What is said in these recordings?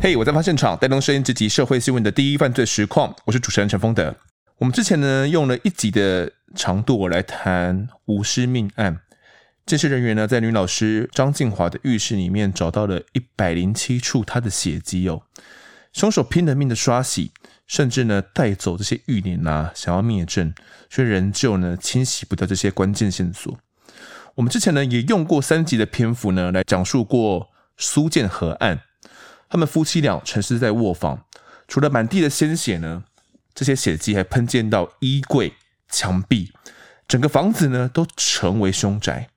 嘿我在发现场带动声音直击社会新闻的第一犯罪实况，我是主持人陈丰德。我们之前呢用了一集的长度来谈吴师命案，这些人员呢在女老师张静华的浴室里面找到了一百零七处她的血迹哦，凶手拼了命的刷洗，甚至呢带走这些浴帘啊，想要灭证，却仍旧呢清洗不掉这些关键线索。我们之前呢也用过三集的篇幅呢来讲述过苏建和案。他们夫妻俩沉尸在卧房，除了满地的鲜血呢，这些血迹还喷溅到衣柜、墙壁，整个房子呢都成为凶宅。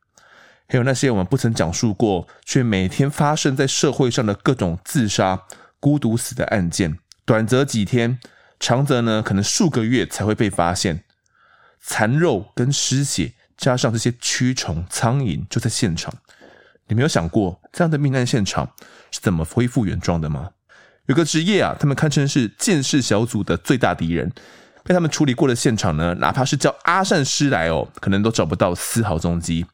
还有那些我们不曾讲述过，却每天发生在社会上的各种自杀、孤独死的案件，短则几天，长则呢可能数个月才会被发现。残肉跟尸血，加上这些蛆虫、苍蝇，就在现场。你没有想过这样的命案现场是怎么恢复原状的吗？有个职业啊，他们堪称是鉴识小组的最大敌人，被他们处理过的现场呢，哪怕是叫阿善师来哦，可能都找不到丝毫踪迹。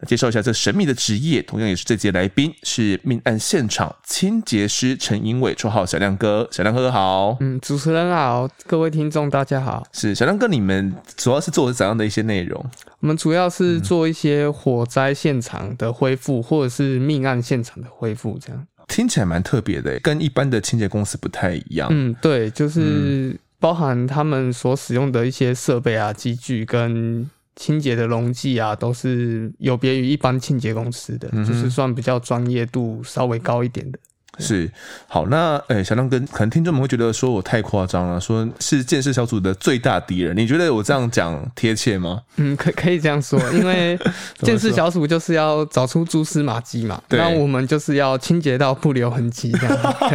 那介绍一下这神秘的职业，同样也是这节来宾，是命案现场清洁师陈英伟，绰号小亮哥。小亮哥好，嗯，主持人好，各位听众大家好。是小亮哥，你们主要是做的怎样的一些内容？我们主要是做一些火灾现场的恢复，嗯、或者是命案现场的恢复，这样听起来蛮特别的，跟一般的清洁公司不太一样。嗯，对，就是包含他们所使用的一些设备啊、机具跟。清洁的溶剂啊，都是有别于一般清洁公司的，嗯、就是算比较专业度稍微高一点的。是，好，那诶、欸，小亮哥，可能听众们会觉得说我太夸张了，说是建设小组的最大敌人，你觉得我这样讲贴切吗？嗯，可可以这样说，因为 建设小组就是要找出蛛丝马迹嘛，那对我们就是要清洁到不留痕迹，这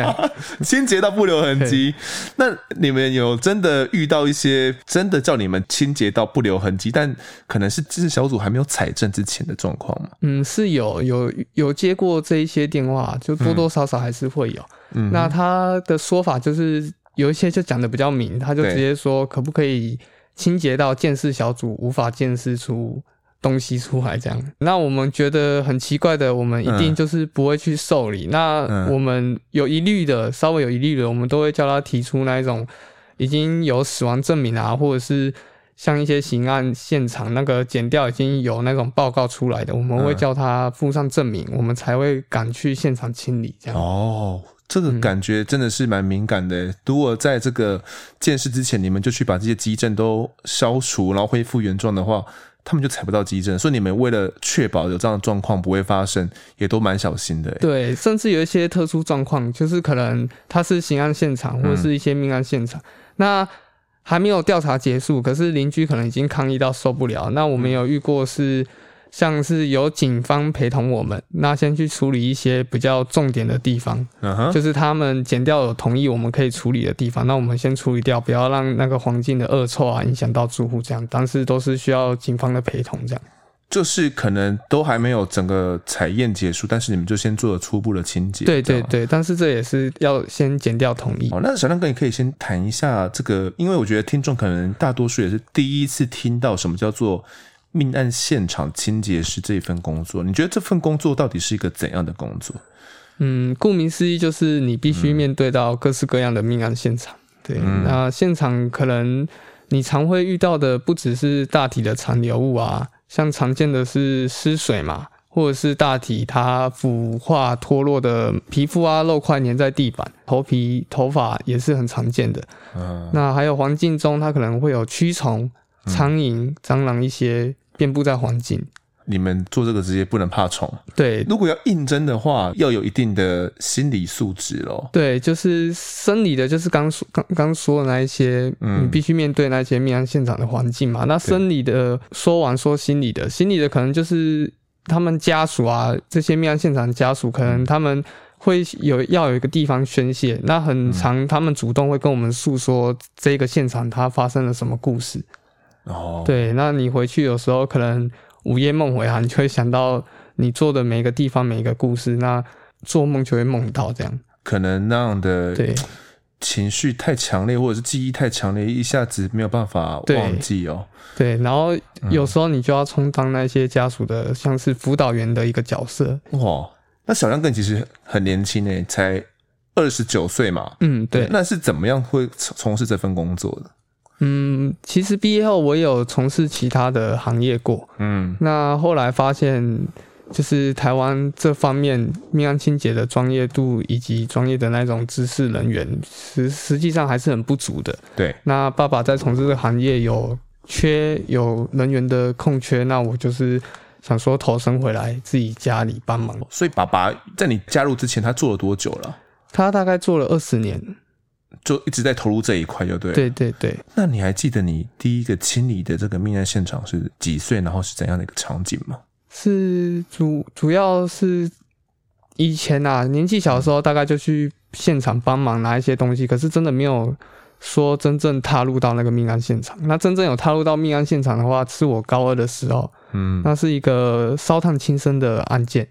样 清洁到不留痕迹。那你们有真的遇到一些真的叫你们清洁到不留痕迹，但可能是鉴识小组还没有采证之前的状况吗？嗯，是有有有接过这一些电话，就多多少少还。还是会有，嗯、那他的说法就是有一些就讲的比较明，他就直接说可不可以清洁到鉴识小组无法鉴识出东西出来这样。那我们觉得很奇怪的，我们一定就是不会去受理。嗯、那我们有疑虑的，稍微有疑虑的，我们都会叫他提出那一种已经有死亡证明啊，或者是。像一些刑案现场那个剪掉已经有那种报告出来的，我们会叫他附上证明，嗯、我们才会赶去现场清理。这样哦，这个感觉真的是蛮敏感的。嗯、如果在这个鉴识之前，你们就去把这些基证都消除，然后恢复原状的话，他们就采不到基证。所以你们为了确保有这样的状况不会发生，也都蛮小心的。对，甚至有一些特殊状况，就是可能它是刑案现场或者是一些命案现场，嗯、那。还没有调查结束，可是邻居可能已经抗议到受不了。那我们有遇过是，像是有警方陪同我们，那先去处理一些比较重点的地方，uh huh. 就是他们剪掉有同意我们可以处理的地方，那我们先处理掉，不要让那个环境的恶臭啊影响到住户。这样，当时都是需要警方的陪同，这样。就是可能都还没有整个采验结束，但是你们就先做了初步的清洁。对对对，但是这也是要先减掉同意。哦，那小亮哥，你可以先谈一下这个，因为我觉得听众可能大多数也是第一次听到什么叫做命案现场清洁师这一份工作。你觉得这份工作到底是一个怎样的工作？嗯，顾名思义，就是你必须面对到各式各样的命案现场。对，嗯、那现场可能你常会遇到的不只是大体的残留物啊。像常见的是湿水嘛，或者是大体它腐化脱落的皮肤啊、肉块粘在地板、头皮、头发也是很常见的。嗯，那还有环境中它可能会有蛆虫、苍蝇、蟑螂一些遍布在环境。你们做这个职业不能怕虫，对。如果要应征的话，要有一定的心理素质咯。对，就是生理的，就是刚说刚刚说的那一些，嗯，你必须面对那些命案现场的环境嘛。那生理的说完，说心理的，心理的可能就是他们家属啊，这些命案现场的家属，可能他们会有要有一个地方宣泄。那很常，他们主动会跟我们诉说这个现场它发生了什么故事。哦，对，那你回去有时候可能。午夜梦回啊，你就会想到你做的每一个地方、每一个故事，那做梦就会梦到这样。可能那样的对情绪太强烈，或者是记忆太强烈，一下子没有办法忘记哦。对，然后有时候你就要充当那些家属的，像是辅导员的一个角色。哇，那小亮哥其实很年轻诶，才。二十九岁嘛，嗯，对，那是怎么样会从从事这份工作的？嗯，其实毕业后我也有从事其他的行业过，嗯，那后来发现，就是台湾这方面命案清洁的专业度以及专业的那种知识人员，实实际上还是很不足的。对，那爸爸在从事这个行业有缺有人员的空缺，那我就是想说投身回来自己家里帮忙。所以爸爸在你加入之前，他做了多久了？他大概做了二十年。就一直在投入这一块，就对。对对对。那你还记得你第一个清理的这个命案现场是几岁，然后是怎样的一个场景吗？是主主要是以前啊，年纪小的时候，大概就去现场帮忙拿一些东西，可是真的没有说真正踏入到那个命案现场。那真正有踏入到命案现场的话，是我高二的时候，嗯，那是一个烧烫轻生的案件。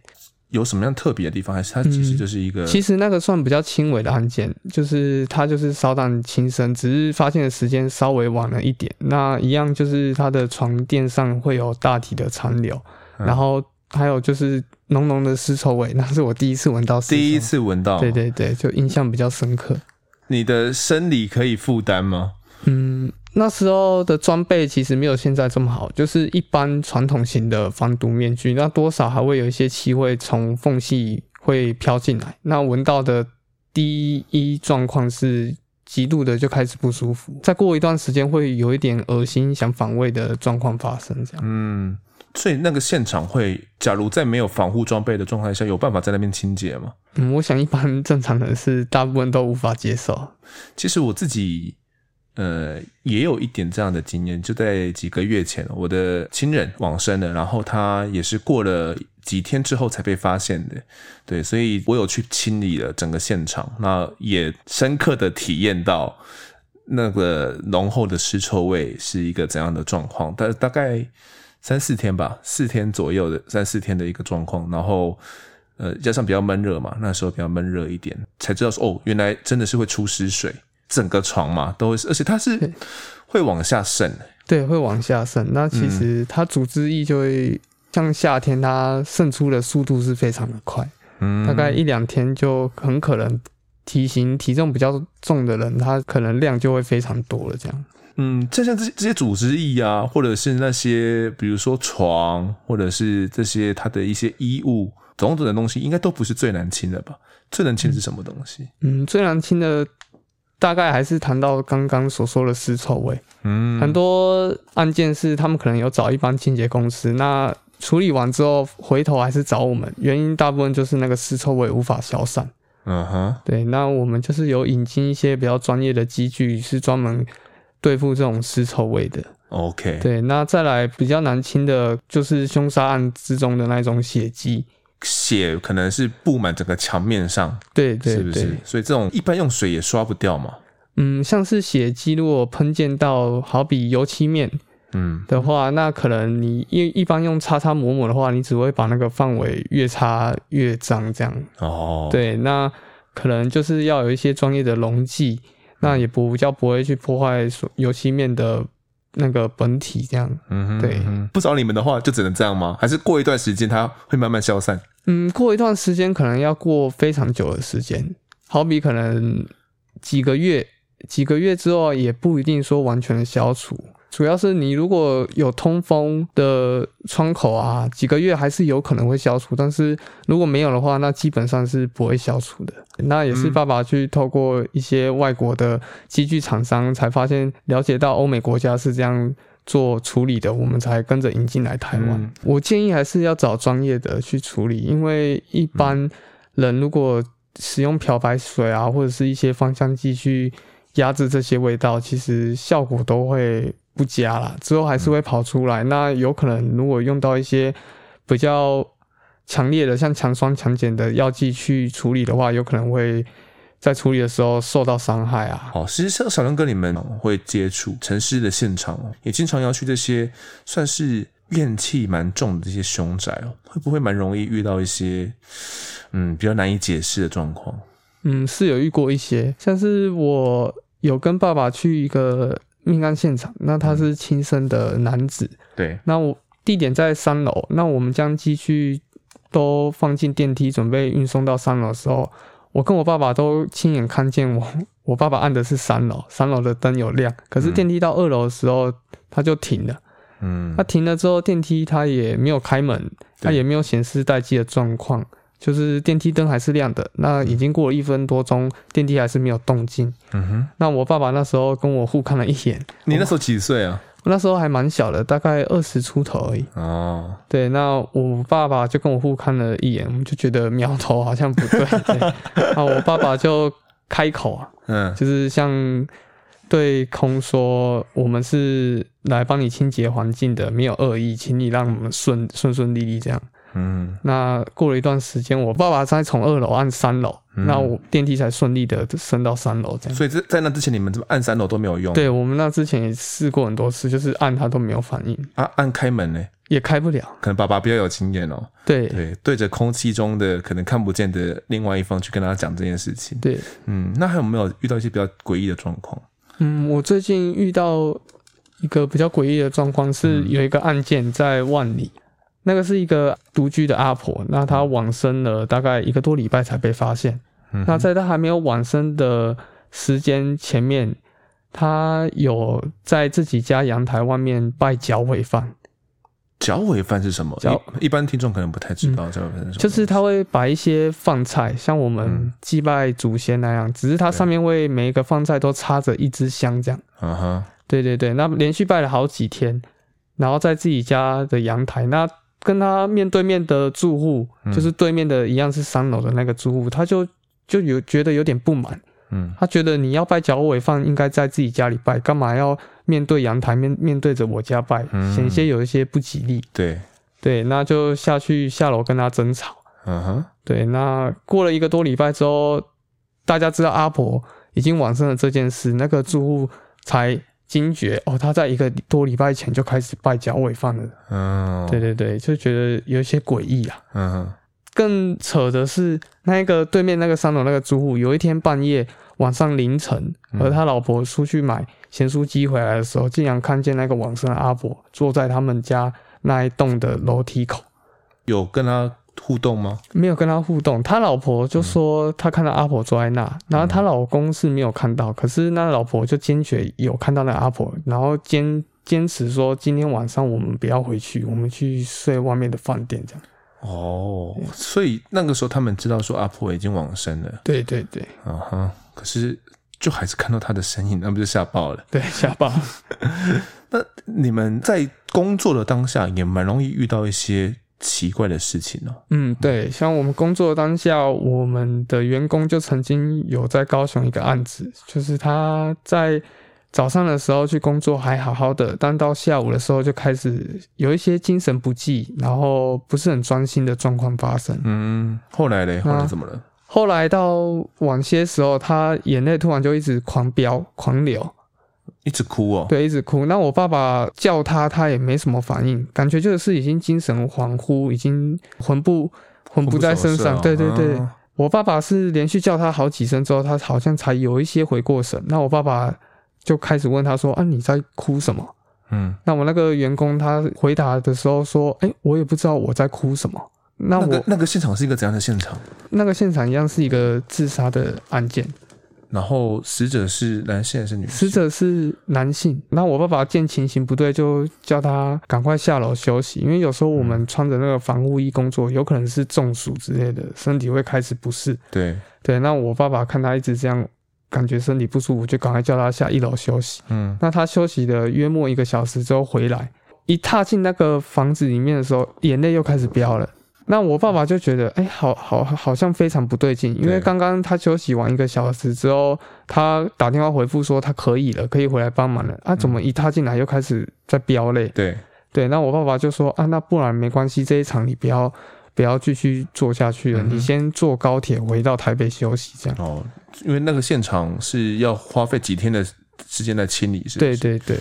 有什么样特别的地方？还是它其实就是一个、嗯？其实那个算比较轻微的案件，就是它就是烧烫轻生，只是发现的时间稍微晚了一点。那一样就是它的床垫上会有大体的残留，嗯、然后还有就是浓浓的尸臭味，那是我第一次闻到。第一次闻到，对对对，就印象比较深刻。你的生理可以负担吗？嗯。那时候的装备其实没有现在这么好，就是一般传统型的防毒面具，那多少还会有一些气味从缝隙会飘进来。那闻到的第一状况是极度的就开始不舒服，再过一段时间会有一点恶心、想反胃的状况发生。这样，嗯，所以那个现场会，假如在没有防护装备的状态下，有办法在那边清洁吗？嗯，我想一般正常人是大部分都无法接受。其实我自己。呃，也有一点这样的经验，就在几个月前，我的亲人往生了，然后他也是过了几天之后才被发现的，对，所以我有去清理了整个现场，那也深刻的体验到那个浓厚的尸臭味是一个怎样的状况，大大概三四天吧，四天左右的三四天的一个状况，然后呃，加上比较闷热嘛，那时候比较闷热一点，才知道说哦，原来真的是会出尸水。整个床嘛，都会，而且它是会往下渗，对，会往下渗。那其实它组织液就会像夏天，它渗出的速度是非常的快，嗯，大概一两天就很可能体型体重比较重的人，他可能量就会非常多了。这样，嗯，就像这些这些组织液啊，或者是那些比如说床，或者是这些它的一些衣物，种种的东西，应该都不是最难清的吧？最难清的是什么东西？嗯，最难清的。大概还是谈到刚刚所说的尸臭味，嗯，很多案件是他们可能有找一般清洁公司，那处理完之后回头还是找我们，原因大部分就是那个尸臭味无法消散，嗯哼，对，那我们就是有引进一些比较专业的机具，是专门对付这种尸臭味的，OK，对，那再来比较难清的就是凶杀案之中的那种血迹。血可能是布满整个墙面上，对对对，是不是？所以这种一般用水也刷不掉嘛。嗯，像是血迹，如果喷溅到好比油漆面，嗯的话，那可能你一一般用擦擦抹抹的话，你只会把那个范围越擦越脏，这样。哦，对，那可能就是要有一些专业的溶剂，那也不叫不会去破坏油漆面的。那个本体这样，嗯哼，对，不找你们的话就只能这样吗？还是过一段时间它会慢慢消散？嗯，过一段时间可能要过非常久的时间，好比可能几个月，几个月之后也不一定说完全的消除。主要是你如果有通风的窗口啊，几个月还是有可能会消除，但是如果没有的话，那基本上是不会消除的。那也是爸爸去透过一些外国的机具厂商才发现，了解到欧美国家是这样做处理的，我们才跟着引进来台湾。嗯。我建议还是要找专业的去处理，因为一般人如果使用漂白水啊，或者是一些芳香剂去压制这些味道，其实效果都会。不佳啦，之后还是会跑出来。嗯、那有可能，如果用到一些比较强烈的，像强酸强碱的药剂去处理的话，有可能会在处理的时候受到伤害啊。哦，其实像小亮哥你们会接触城市的现场，也经常要去这些算是怨气蛮重的这些凶宅哦，会不会蛮容易遇到一些嗯比较难以解释的状况？嗯，是有遇过一些，像是我有跟爸爸去一个。命案现场，那他是亲生的男子。嗯、对，那我地点在三楼，那我们将机具都放进电梯，准备运送到三楼的时候，我跟我爸爸都亲眼看见我，我爸爸按的是三楼，三楼的灯有亮，可是电梯到二楼的时候，它就停了。嗯，它停了之后，电梯它也没有开门，它也没有显示待机的状况，就是电梯灯还是亮的。那已经过了一分多钟，电梯还是没有动静。嗯哼，那我爸爸那时候跟我互看了一眼。你那时候几岁啊？我那时候还蛮小的，大概二十出头而已。哦，对，那我爸爸就跟我互看了一眼，我们就觉得苗头好像不对。对，然后我爸爸就开口啊，嗯，就是像。对空说：“我们是来帮你清洁环境的，没有恶意，请你让我们顺顺顺利利这样。”嗯，那过了一段时间，我爸爸再从二楼按三楼，嗯、那我电梯才顺利的升到三楼这样。所以在在那之前，你们怎么按三楼都没有用？对，我们那之前也试过很多次，就是按它都没有反应。啊，按开门呢？也开不了。可能爸爸比较有经验哦。对对，对着空气中的可能看不见的另外一方去跟他讲这件事情。对，嗯，那还有没有遇到一些比较诡异的状况？嗯，我最近遇到一个比较诡异的状况，是有一个案件在万里，嗯、那个是一个独居的阿婆，那她往生了大概一个多礼拜才被发现。嗯、那在她还没有往生的时间前面，她有在自己家阳台外面拜脚尾饭。脚尾饭是什么？脚一般听众可能不太知道脚尾饭是什么。就是他会摆一些饭菜，像我们祭拜祖先那样，只是它上面会每一个饭菜都插着一支香，这样。嗯哼。对对对，那连续拜了好几天，然后在自己家的阳台，那跟他面对面的住户，就是对面的一样是三楼的那个住户，他就就有觉得有点不满。嗯，他觉得你要拜脚尾饭，应该在自己家里拜，干嘛要面对阳台面面对着我家拜，险些有一些不吉利。对，对，那就下去下楼跟他争吵。嗯哼，对，那过了一个多礼拜之后，大家知道阿婆已经往生了这件事，那个住户才惊觉哦，他在一个多礼拜前就开始拜脚尾饭了。嗯，对对对，就觉得有一些诡异啊。嗯哼。更扯的是，那个对面那个三楼那个租户，有一天半夜晚上凌晨，和他老婆出去买咸酥鸡回来的时候，竟然看见那个往生的阿婆坐在他们家那一栋的楼梯口。有跟他互动吗？没有跟他互动。他老婆就说他看到阿婆坐在那，然后他老公是没有看到，可是那老婆就坚决有看到那阿婆，然后坚坚持说今天晚上我们不要回去，我们去睡外面的饭店这样。哦，所以那个时候他们知道说阿婆已经往生了。对对对，啊哈，可是就还是看到他的身影，那不就吓爆了？对，吓爆了。那你们在工作的当下也蛮容易遇到一些奇怪的事情哦。嗯，对，像我们工作当下，我们的员工就曾经有在高雄一个案子，就是他在。早上的时候去工作还好好的，但到下午的时候就开始有一些精神不济，然后不是很专心的状况发生。嗯，后来嘞，后来怎么了？后来到晚些时候，他眼泪突然就一直狂飙、狂流，一直哭哦。对，一直哭。那我爸爸叫他，他也没什么反应，感觉就是已经精神恍惚，已经魂不魂不在身上。对对对，啊、我爸爸是连续叫他好几声之后，他好像才有一些回过神。那我爸爸。就开始问他说：“啊，你在哭什么？”嗯，那我那个员工他回答的时候说：“哎、欸，我也不知道我在哭什么。”那我那个那个现场是一个怎样的现场？那个现场一样是一个自杀的案件。然后死者是男性还是女性？死者是男性。那我爸爸见情形不对，就叫他赶快下楼休息，因为有时候我们穿着那个防护衣工作，有可能是中暑之类的，身体会开始不适。对对，那我爸爸看他一直这样。感觉身体不舒服，就赶快叫他下一楼休息。嗯，那他休息的约莫一个小时之后回来，一踏进那个房子里面的时候，眼泪又开始飙了。那我爸爸就觉得，哎、欸，好好好像非常不对劲，因为刚刚他休息完一个小时之后，他打电话回复说他可以了，可以回来帮忙了。啊，怎么一踏进来又开始在飙泪？对对，那我爸爸就说啊，那不然没关系，这一场你不要。不要继续做下去了，嗯、你先坐高铁回到台北休息，这样。哦，因为那个现场是要花费几天的时间来清理，是不是？对对对。哦、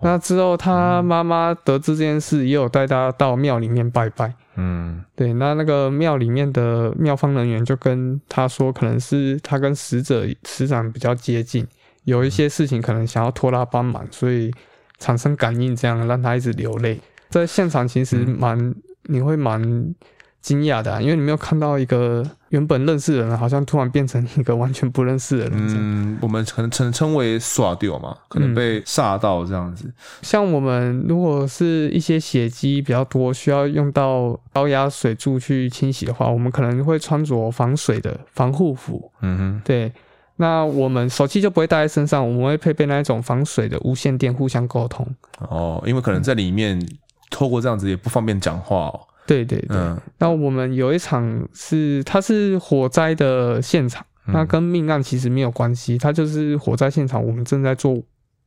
那之后他妈妈得知这件事，也有带他到庙里面拜拜。嗯，对。那那个庙里面的庙方人员就跟他说，可能是他跟死者死长比较接近，有一些事情可能想要拖他帮忙，所以产生感应，这样让他一直流泪。在现场其实蛮，你会蛮。惊讶的、啊，因为你没有看到一个原本认识的人，好像突然变成一个完全不认识的人。嗯，我们可能称称为耍掉嘛，可能被煞到这样子、嗯。像我们如果是一些血迹比较多，需要用到高压水柱去清洗的话，我们可能会穿着防水的防护服。嗯哼，对。那我们手机就不会带在身上，我们会配备那一种防水的无线电互相沟通。哦，因为可能在里面、嗯、透过这样子也不方便讲话哦。对对对，嗯、那我们有一场是，它是火灾的现场，嗯、那跟命案其实没有关系，它就是火灾现场，我们正在做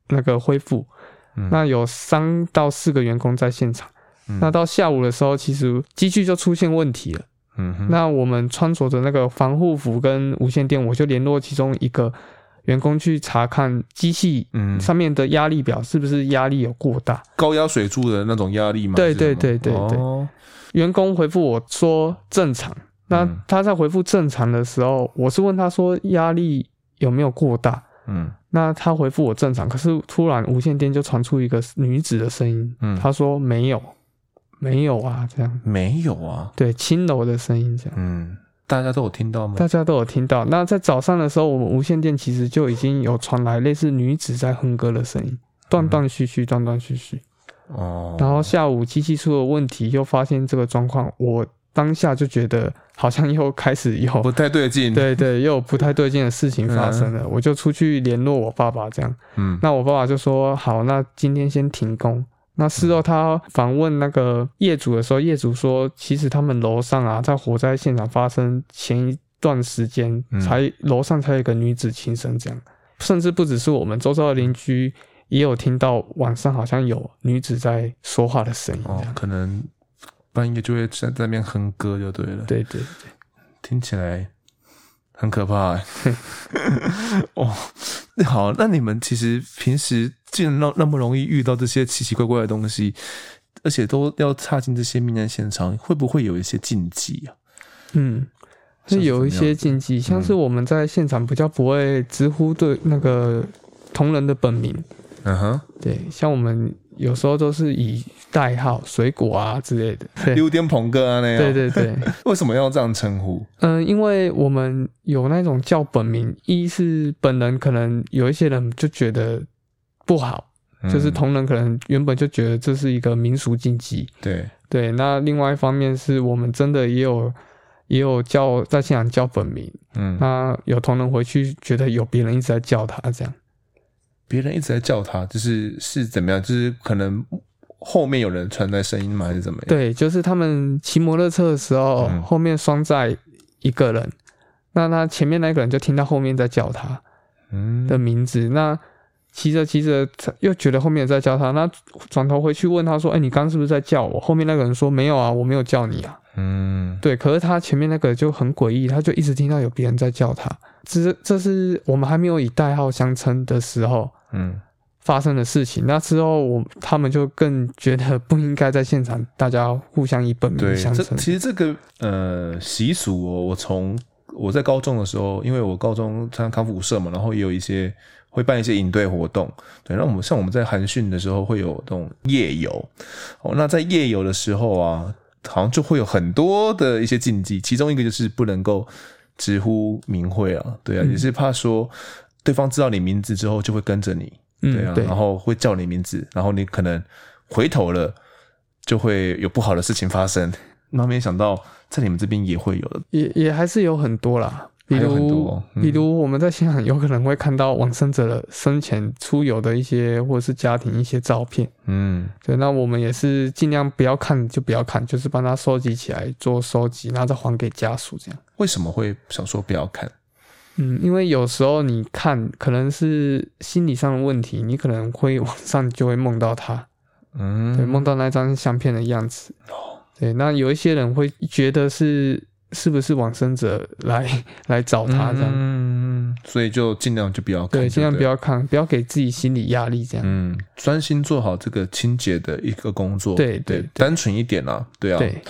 那个恢复，嗯、那有三到四个员工在现场，嗯、那到下午的时候，其实机具就出现问题了，嗯哼，那我们穿着的那个防护服跟无线电，我就联络其中一个员工去查看机器上面的压力表是不是压力有过大，高压水柱的那种压力吗？对对对对对。哦员工回复我说正常，那他在回复正常的时候，我是问他说压力有没有过大？嗯，那他回复我正常，可是突然无线电就传出一个女子的声音，嗯，他说没有，没有啊，这样没有啊，对，轻柔的声音这样，嗯，大家都有听到吗？大家都有听到。那在早上的时候，我们无线电其实就已经有传来类似女子在哼歌的声音，断断续续，断断续续。哦，然后下午机器出了问题，又发现这个状况，我当下就觉得好像又开始有不太对劲，对对，又有不太对劲的事情发生了，嗯、我就出去联络我爸爸，这样，嗯，那我爸爸就说好，那今天先停工。那事后他访问那个业主的时候，业主说，其实他们楼上啊，在火灾现场发生前一段时间，才楼上才有一个女子轻生，这样，甚至不只是我们周遭的邻居。也有听到晚上好像有女子在说话的声音，哦，可能半夜就会在在那边哼歌就对了。对对对，听起来很可怕。哦，好，那你们其实平时既然那那么容易遇到这些奇奇怪怪的东西，而且都要踏进这些命案现场，会不会有一些禁忌啊？嗯，是有一些禁忌，像是我们在现场比较不会直呼对那个同仁的本名。嗯哼，对，像我们有时候都是以代号、水果啊之类的，有点捧哥啊那样。对对对，为什么要这样称呼？嗯、呃，因为我们有那种叫本名，一是本人可能有一些人就觉得不好，嗯、就是同仁可能原本就觉得这是一个民俗禁忌。对对，那另外一方面是我们真的也有也有叫在现场叫本名，嗯，那有同仁回去觉得有别人一直在叫他这样。别人一直在叫他，就是是怎么样？就是可能后面有人传来声音吗？还是怎么样？对，就是他们骑摩托车的时候，嗯、后面双载一个人，那他前面那个人就听到后面在叫他，嗯的名字。嗯、那骑着骑着，又觉得后面在叫他，那转头回去问他说：“哎、欸，你刚刚是不是在叫我？”后面那个人说：“没有啊，我没有叫你啊。”嗯，对。可是他前面那个就很诡异，他就一直听到有别人在叫他。这这是我们还没有以代号相称的时候。嗯，发生的事情，那之后我他们就更觉得不应该在现场大家互相以本名相称。其实这个呃习俗哦，我从我在高中的时候，因为我高中参加康复社嘛，然后也有一些会办一些营队活动。对，那我们像我们在寒训的时候会有这种夜游哦。那在夜游的时候啊，好像就会有很多的一些禁忌，其中一个就是不能够直呼名讳啊。对啊，嗯、也是怕说。对方知道你名字之后，就会跟着你，对啊，嗯、对，然后会叫你名字，然后你可能回头了，就会有不好的事情发生。那没想到在你们这边也会有的，也也还是有很多啦，比如，嗯、比如我们在现场有可能会看到往生者的生前出游的一些，或者是家庭一些照片，嗯，对，那我们也是尽量不要看就不要看，就是帮他收集起来做收集，然后再还给家属这样。为什么会想说不要看？嗯，因为有时候你看，可能是心理上的问题，你可能会晚上就会梦到他，嗯，对，梦到那张相片的样子，哦，对，那有一些人会觉得是是不是往生者来 来找他这样，嗯，所以就尽量就不要看，对，尽量不要看，不要给自己心理压力这样，嗯，专心做好这个清洁的一个工作，对对，对，单纯一点啦，对啊，对，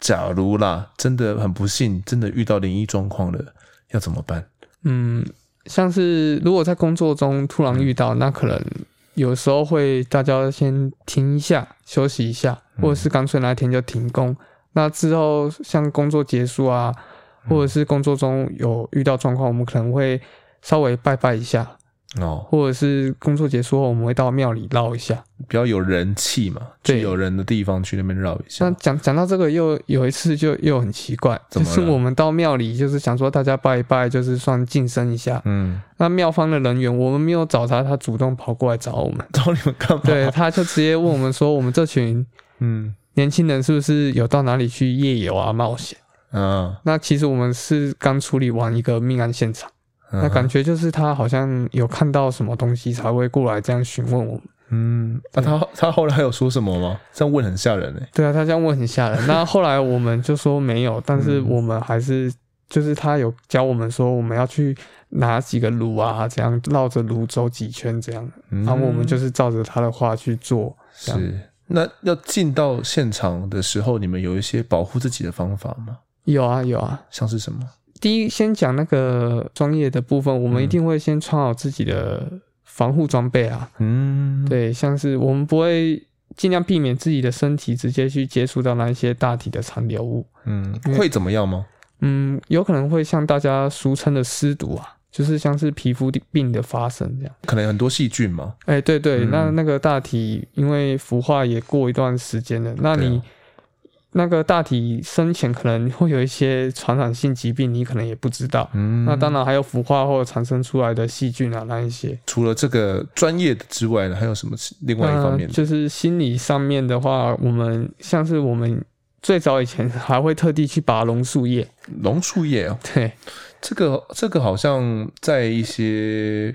假如啦，真的很不幸，真的遇到灵异状况了，要怎么办？嗯，像是如果在工作中突然遇到，嗯、那可能有时候会大家先停一下，休息一下，或者是干脆那一天就停工，那之后像工作结束啊，或者是工作中有遇到状况，我们可能会稍微拜拜一下。哦，或者是工作结束后，我们会到庙里绕一下，比较有人气嘛，对，有人的地方去那边绕一下。那讲讲到这个，又有一次就又很奇怪，就是我们到庙里，就是想说大家拜一拜，就是算晋升一下。嗯，那庙方的人员，我们没有找他，他主动跑过来找我们，找你们干嘛？对，他就直接问我们说，我们这群嗯年轻人是不是有到哪里去夜游啊、冒险？嗯，那其实我们是刚处理完一个命案现场。那感觉就是他好像有看到什么东西才会过来这样询问我们。嗯，那他他后来有说什么吗？这样问很吓人哎。对啊，他这样问很吓人。那后来我们就说没有，但是我们还是就是他有教我们说我们要去拿几个炉啊，这样绕着炉走几圈这样。然后我们就是照着他的话去做。是。那要进到现场的时候，你们有一些保护自己的方法吗？有啊，有啊。像是什么？第一，先讲那个专业的部分，我们一定会先穿好自己的防护装备啊。嗯，对，像是我们不会尽量避免自己的身体直接去接触到那一些大体的残留物。嗯，会怎么样吗？嗯，有可能会像大家俗称的尸毒啊，就是像是皮肤病的发生这样。可能很多细菌嘛？哎、欸，对对，嗯、那那个大体因为腐化也过一段时间了，那你。那个大体生前可能会有一些传染性疾病，你可能也不知道。嗯，那当然还有腐化后产生出来的细菌啊，那一些。除了这个专业的之外呢，还有什么另外一方面？就是心理上面的话，我们像是我们最早以前还会特地去拔榕树叶。榕树叶啊？对，这个这个好像在一些。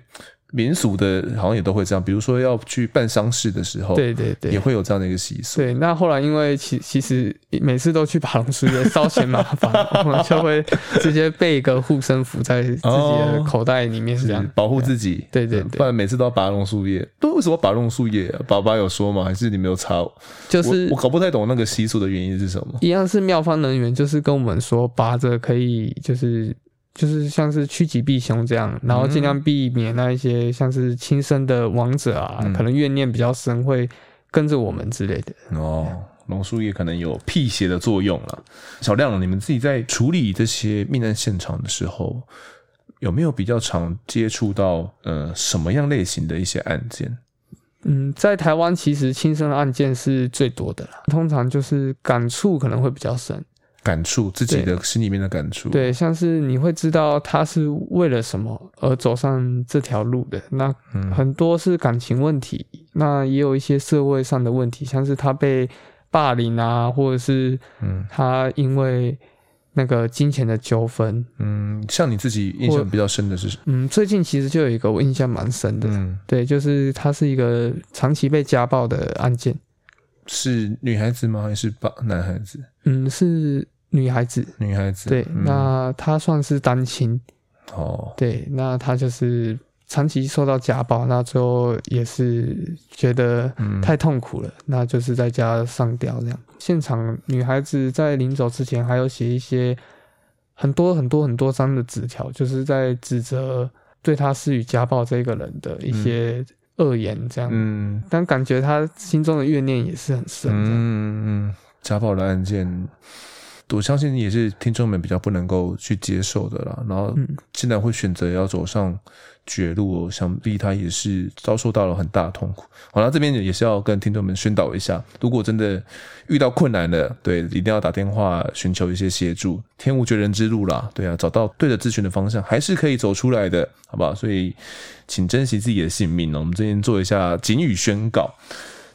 民俗的好像也都会这样，比如说要去办丧事的时候，对对对，也会有这样的一个习俗。对，那后来因为其其实每次都去拔龙树叶稍嫌麻烦，我们就会直接备一个护身符在自己的口袋里面，是这样保护自己。对对对，不然每次都要拔龙树叶，都为什么拔龙树叶啊？爸爸有说吗？还是你没有查？就是我，我搞不太懂那个习俗的原因是什么。一样是妙方能源，就是跟我们说拔着可以，就是。就是像是趋吉避凶这样，然后尽量避免那一些像是轻生的亡者啊，嗯、可能怨念比较深，会跟着我们之类的。哦，龙树叶可能有辟邪的作用了。小亮，你们自己在处理这些命案现场的时候，有没有比较常接触到呃什么样类型的一些案件？嗯，在台湾其实轻生案件是最多的啦，通常就是感触可能会比较深。感触自己的心里面的感触，对，像是你会知道他是为了什么而走上这条路的。那很多是感情问题，嗯、那也有一些社会上的问题，像是他被霸凌啊，或者是嗯，他因为那个金钱的纠纷。嗯，像你自己印象比较深的是什么？嗯，最近其实就有一个我印象蛮深的，嗯，对，就是他是一个长期被家暴的案件。是女孩子吗？还是爸男孩子？嗯，是女孩子。女孩子。对，嗯、那她算是单亲。哦。对，那她就是长期受到家暴，那最后也是觉得太痛苦了，嗯、那就是在家上吊这样。现场女孩子在临走之前，还有写一些很多很多很多张的纸条，就是在指责对她施予家暴这个人的一些、嗯。恶言这样，嗯，但感觉他心中的怨念也是很深。嗯嗯，家暴的案件，我相信也是听众们比较不能够去接受的啦。然后，竟然会选择要走上绝路，想必他也是遭受到了很大的痛苦。好，那这边也是要跟听众们宣导一下，如果真的遇到困难了，对，一定要打电话寻求一些协助。天无绝人之路啦，对啊，找到对的咨询的方向，还是可以走出来的，好不好？所以，请珍惜自己的性命呢。我们这边做一下警语宣告。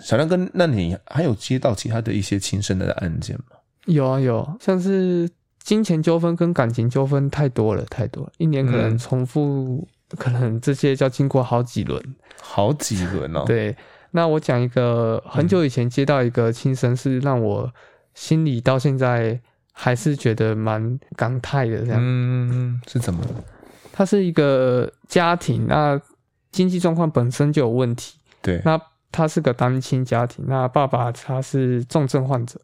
小亮哥，那你还有接到其他的一些轻生的案件吗？有啊，有，像是金钱纠纷跟感情纠纷太多了，太多了，一年可能重复。嗯可能这些要经过好几轮，好几轮哦。对，那我讲一个很久以前接到一个亲生，是让我心里到现在还是觉得蛮感慨的。这样，嗯，是怎么？他是一个家庭，那经济状况本身就有问题。对，那他是个单亲家庭，那爸爸他是重症患者，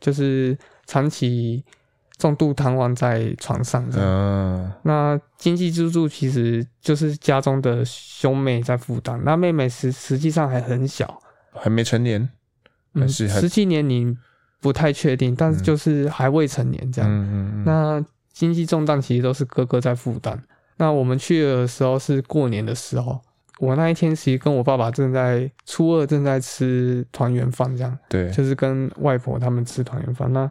就是长期。重度瘫痪在床上，嗯，那经济支柱其实就是家中的兄妹在负担。那妹妹实实际上还很小，还没成年，还是还、嗯、实际年龄不太确定，但是就是还未成年这样。嗯嗯嗯。那经济重担其实都是哥哥在负担。那我们去的时候是过年的时候，我那一天其实跟我爸爸正在初二正在吃团圆饭，这样。对。就是跟外婆他们吃团圆饭。那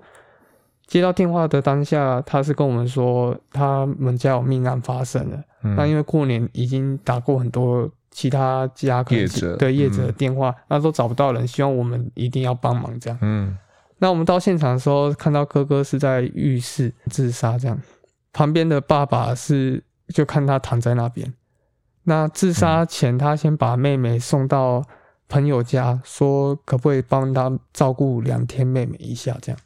接到电话的当下，他是跟我们说他们家有命案发生了。嗯。那因为过年已经打过很多其他家业者对业者的电话，那都找不到人，希望我们一定要帮忙这样。嗯。那我们到现场的时候，看到哥哥是在浴室自杀这样，旁边的爸爸是。就看他躺在那边。那自杀前，他先把妹妹送到朋友家，说可不可以帮他照顾两天妹妹一下这样。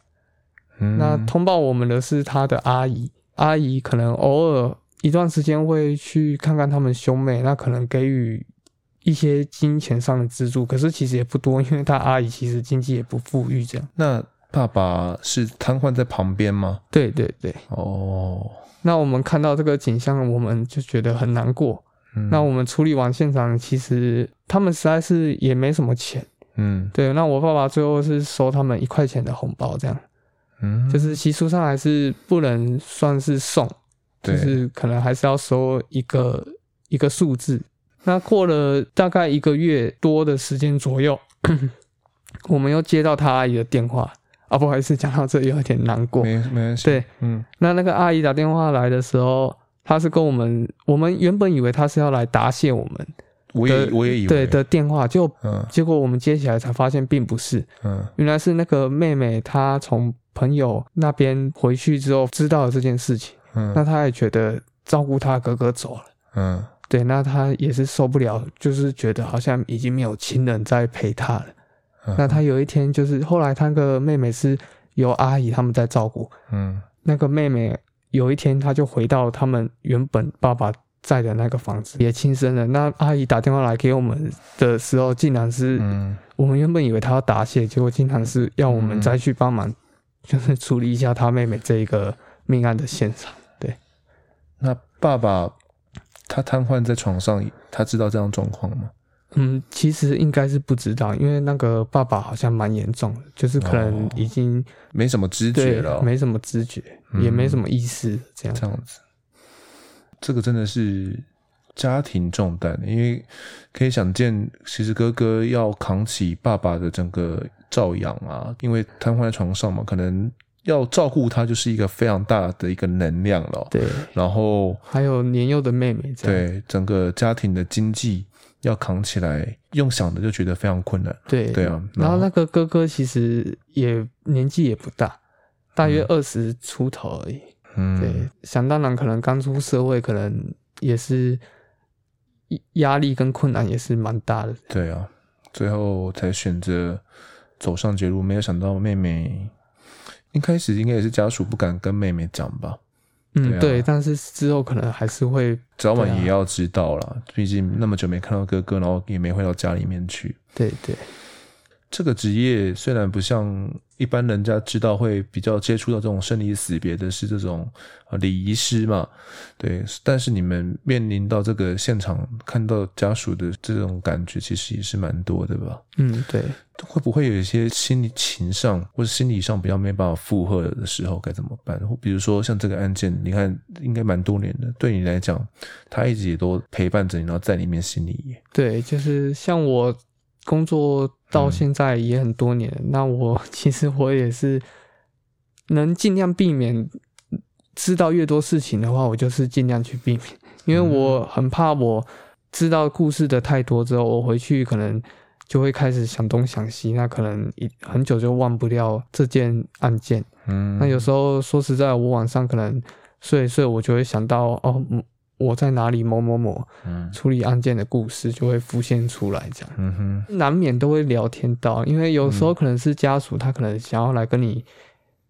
那通报我们的是他的阿姨，阿姨可能偶尔一段时间会去看看他们兄妹，那可能给予一些金钱上的资助，可是其实也不多，因为他阿姨其实经济也不富裕这样。那爸爸是瘫痪在旁边吗？对对对。哦。那我们看到这个景象，我们就觉得很难过。嗯，那我们处理完现场，其实他们实在是也没什么钱。嗯，对。那我爸爸最后是收他们一块钱的红包，这样。嗯，就是习俗上还是不能算是送，就是可能还是要收一个一个数字。那过了大概一个月多的时间左右，我们又接到他阿姨的电话。啊，不好意思，讲到这里有点难过。没没关系。对，嗯，那那个阿姨打电话来的时候，她是跟我们，我们原本以为她是要来答谢我们，我也我也以为对的电话，就、嗯、结果我们接起来才发现并不是，嗯，原来是那个妹妹她从朋友那边回去之后知道了这件事情，嗯，那他也觉得照顾他哥哥走了，嗯，对，那他也是受不了，就是觉得好像已经没有亲人在陪他了。那他有一天就是后来，他那个妹妹是由阿姨他们在照顾。嗯，那个妹妹有一天他就回到他们原本爸爸在的那个房子，也亲生了。那阿姨打电话来给我们的时候，竟然是，我们原本以为他要答谢，结果竟然是要我们再去帮忙，就是处理一下他妹妹这一个命案的现场。对，那爸爸他瘫痪在床上，他知道这样状况吗？嗯，其实应该是不知道，因为那个爸爸好像蛮严重的，就是可能已经、哦、没什么知觉了，没什么知觉，嗯、也没什么意识，这样这样子。这个真的是家庭重担，因为可以想见，其实哥哥要扛起爸爸的整个照养啊，因为瘫痪在床上嘛，可能要照顾他就是一个非常大的一个能量了。对，然后还有年幼的妹妹，对整个家庭的经济。要扛起来，用想的就觉得非常困难。对对啊，然后那个哥哥其实也年纪也不大，大约二十出头而已。嗯，对，想当然可能刚出社会，可能也是压力跟困难也是蛮大的。对啊，最后才选择走上绝路。没有想到妹妹一开始应该也是家属不敢跟妹妹讲吧。嗯，对，啊、对，但是之后可能还是会早晚也要知道啦，啊、毕竟那么久没看到哥哥，然后也没回到家里面去。对对，这个职业虽然不像一般人家知道会比较接触到这种生离死别的是这种啊礼仪师嘛，对，但是你们面临到这个现场看到家属的这种感觉，其实也是蛮多的吧？嗯，对。会不会有一些心理情上或者心理上比较没办法负荷的时候该怎么办？或比如说像这个案件，你看应该蛮多年的，对你来讲，他一直也都陪伴着你，然后在里面心里。对，就是像我工作到现在也很多年，嗯、那我其实我也是能尽量避免知道越多事情的话，我就是尽量去避免，因为我很怕我知道故事的太多之后，我回去可能。就会开始想东想西，那可能一很久就忘不掉这件案件。嗯，那有时候说实在，我晚上可能睡一睡，我就会想到哦，我在哪里某某某处理案件的故事就会浮现出来，这样。嗯哼，难免都会聊天到，因为有时候可能是家属，他可能想要来跟你。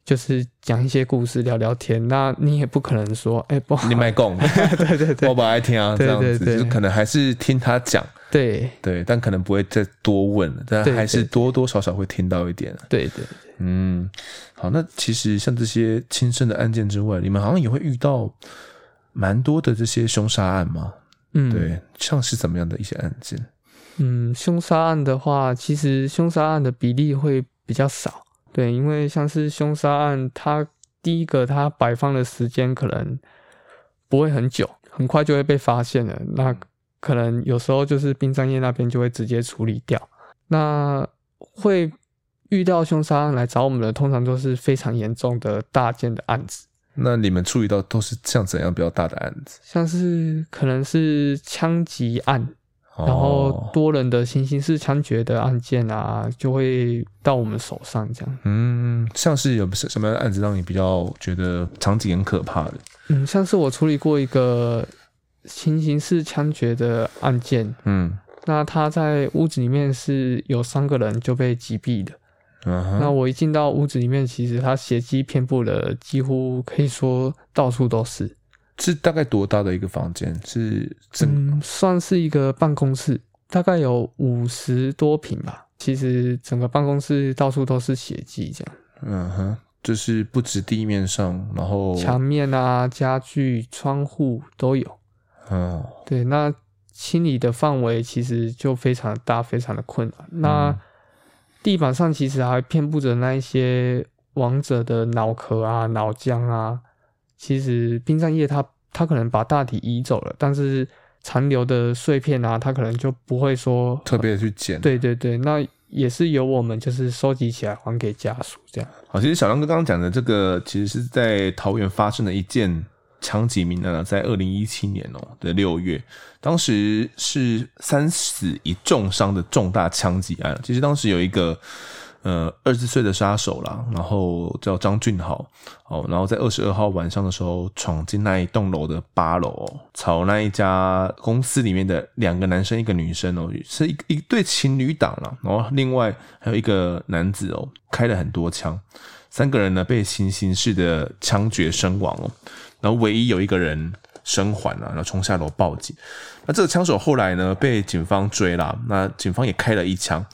就是讲一些故事，聊聊天，那你也不可能说，哎、欸，不好，你卖供，对对对，我不爱听啊，这样子，就可能还是听他讲，对。对，但可能不会再多问，但还是多多少少会听到一点，对对，对，嗯，好，那其实像这些轻生的案件之外，你们好像也会遇到蛮多的这些凶杀案吗？嗯，对，像是怎么样的一些案件？嗯，凶杀案的话，其实凶杀案的比例会比较少。对，因为像是凶杀案，它第一个它摆放的时间可能不会很久，很快就会被发现了。那可能有时候就是殡葬业那边就会直接处理掉。那会遇到凶杀案来找我们的，通常都是非常严重的大件的案子。那你们处理到都是像怎样比较大的案子？像是可能是枪击案，哦、然后多人的行刑式枪决的案件啊，就会到我们手上这样。嗯，像是有什么样的案子让你比较觉得场景很可怕的？嗯，像是我处理过一个行刑式枪决的案件。嗯，那他在屋子里面是有三个人就被击毙的。Uh. 那我一进到屋子里面，其实它血迹遍布了，几乎可以说到处都是。是大概多大的一个房间？是嗯，算是一个办公室，大概有五十多平吧。其实整个办公室到处都是血迹，这样。嗯哼，就是不止地面上，然后墙面啊、家具、窗户都有。嗯、uh，huh. 对，那清理的范围其实就非常的大，非常的困难。那、嗯地板上其实还遍布着那一些亡者的脑壳啊、脑浆啊。其实冰葬业他他可能把大体移走了，但是残留的碎片啊，它可能就不会说特别去捡。对对对，那也是由我们就是收集起来还给家属这样。好，其实小梁哥刚刚讲的这个，其实是在桃园发生的一件。枪击命案呢，在二零一七年哦的六月，当时是三死一重伤的重大枪击案。其实当时有一个呃二十岁的杀手啦，然后叫张俊豪哦，然后在二十二号晚上的时候闯进那一栋楼的八楼，朝那一家公司里面的两个男生一个女生哦，是一一对情侣档了，然后另外还有一个男子哦，开了很多枪，三个人呢被行刑式的枪决身亡哦。然后唯一有一个人生还了，然后冲下楼报警。那这个枪手后来呢被警方追了，那警方也开了一枪。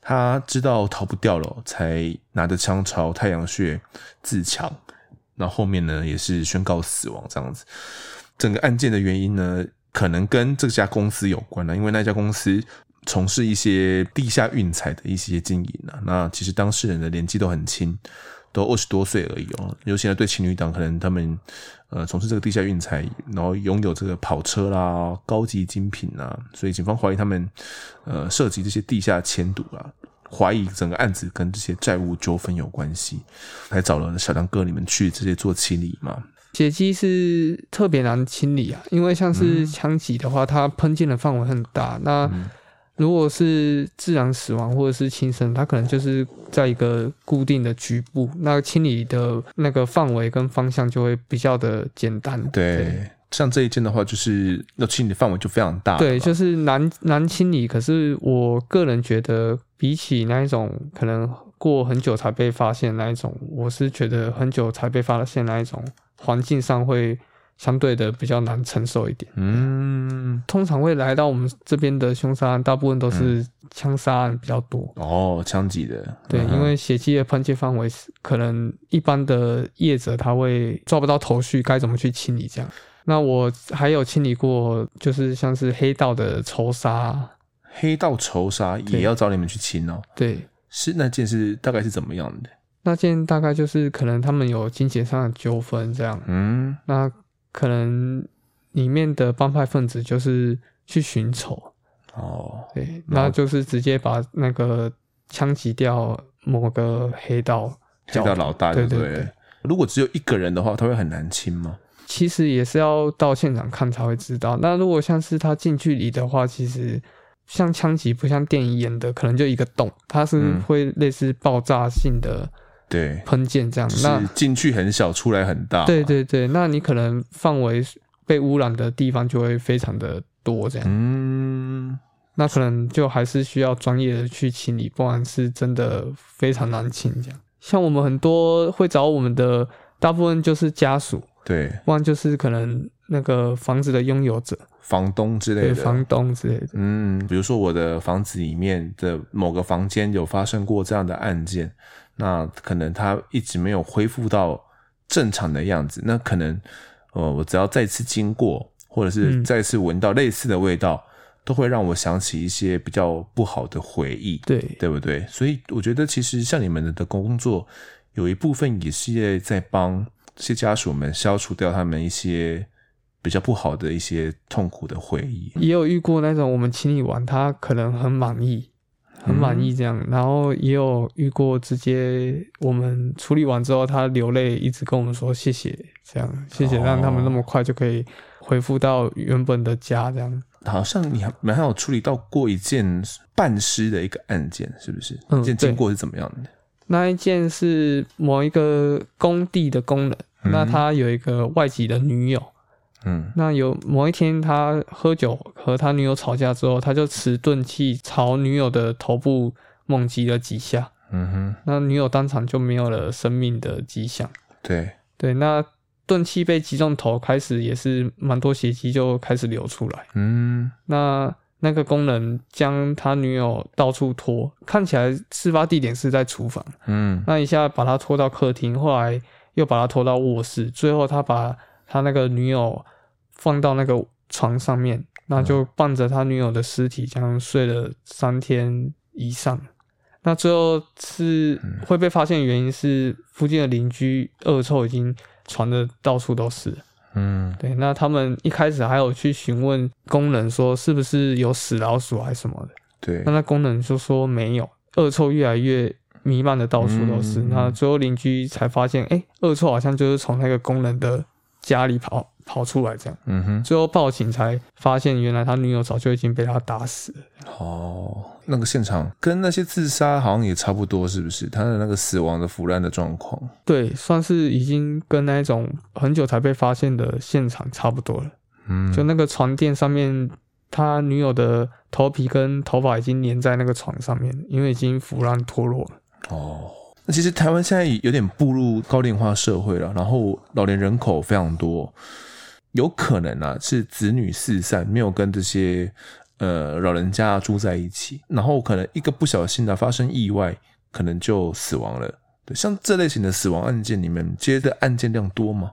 他知道逃不掉了，才拿着枪朝太阳穴自强。那后面呢也是宣告死亡这样子。整个案件的原因呢，可能跟这家公司有关了，因为那家公司从事一些地下运财的一些经营啊。那其实当事人的年纪都很轻。都二十多岁而已哦，尤其呢对情侣档，可能他们呃从事这个地下运财，然后拥有这个跑车啦、高级精品啊，所以警方怀疑他们呃涉及这些地下迁赌啊，怀疑整个案子跟这些债务纠纷有关系，还找了小梁哥你们去这些做清理嘛。血迹是特别难清理啊，因为像是枪击的话，它喷溅的范围很大，那。嗯如果是自然死亡或者是轻生，它可能就是在一个固定的局部，那清理的那个范围跟方向就会比较的简单。对，对像这一件的话，就是要清理范围就非常大。对，就是难难清理。可是我个人觉得，比起那一种可能过很久才被发现那一种，我是觉得很久才被发现那一种，环境上会。相对的比较难承受一点。嗯，通常会来到我们这边的凶杀案，大部分都是枪杀案比较多。嗯、哦，枪击的。对，嗯、因为血迹的喷溅范围是可能一般的业者他会抓不到头绪，该怎么去清理这样。那我还有清理过，就是像是黑道的仇杀。黑道仇杀也要找你们去清哦。对，是那件事大概是怎么样的？那件大概就是可能他们有金钱上的纠纷这样。嗯，那。可能里面的帮派分子就是去寻仇哦，对，那就是直接把那个枪击掉某个黑道黑道老大，对对对。如果只有一个人的话，他会很难清吗？其实也是要到现场看才会知道。那如果像是他近距离的话，其实像枪击不像电影演的，可能就一个洞，它是会类似爆炸性的。对，喷溅这样，那进去很小，出来很大。对对对，那你可能范围被污染的地方就会非常的多，这样。嗯，那可能就还是需要专业的去清理，不然是真的非常难清。这样，像我们很多会找我们的，大部分就是家属，对，不然就是可能那个房子的拥有者，房东之类的，对，房东之类的。嗯，比如说我的房子里面的某个房间有发生过这样的案件。那可能他一直没有恢复到正常的样子，那可能，呃，我只要再次经过，或者是再次闻到类似的味道，嗯、都会让我想起一些比较不好的回忆，对，对不对？所以我觉得其实像你们的工作，有一部分也是在帮这些家属们消除掉他们一些比较不好的一些痛苦的回忆。也有遇过那种我们清理完，他可能很满意。很满意这样，然后也有遇过直接我们处理完之后，他流泪，一直跟我们说谢谢，这样谢谢让他们那么快就可以恢复到原本的家这样。好像你还蛮有处理到过一件半尸的一个案件，是不是？嗯，件经过是怎么样的？那一件是某一个工地的工人，嗯、那他有一个外籍的女友。嗯，那有某一天，他喝酒和他女友吵架之后，他就持钝器朝女友的头部猛击了几下。嗯哼，那女友当场就没有了生命的迹象。对对，那钝器被击中头，开始也是蛮多血迹就开始流出来。嗯，那那个工人将他女友到处拖，看起来事发地点是在厨房。嗯，那一下把他拖到客厅，后来又把他拖到卧室，最后他把。他那个女友放到那个床上面，那就伴着他女友的尸体，这样睡了三天以上。那最后是会被发现的原因是附近的邻居恶臭已经传的到处都是。嗯，对。那他们一开始还有去询问工人说是不是有死老鼠还是什么的。对。那那工人就说没有，恶臭越来越弥漫的到处都是。那最后邻居才发现，哎，恶臭好像就是从那个工人的。家里跑跑出来这样，嗯哼，最后报警才发现，原来他女友早就已经被他打死了。哦，那个现场跟那些自杀好像也差不多，是不是？他的那个死亡的腐烂的状况，对，算是已经跟那种很久才被发现的现场差不多了。嗯，就那个床垫上面，他女友的头皮跟头发已经粘在那个床上面，因为已经腐烂脱落了。哦。其实台湾现在有点步入高龄化社会了，然后老年人口非常多，有可能啊是子女四散，没有跟这些呃老人家住在一起，然后可能一个不小心的发生意外，可能就死亡了。对，像这类型的死亡案件，你们接的案件量多吗？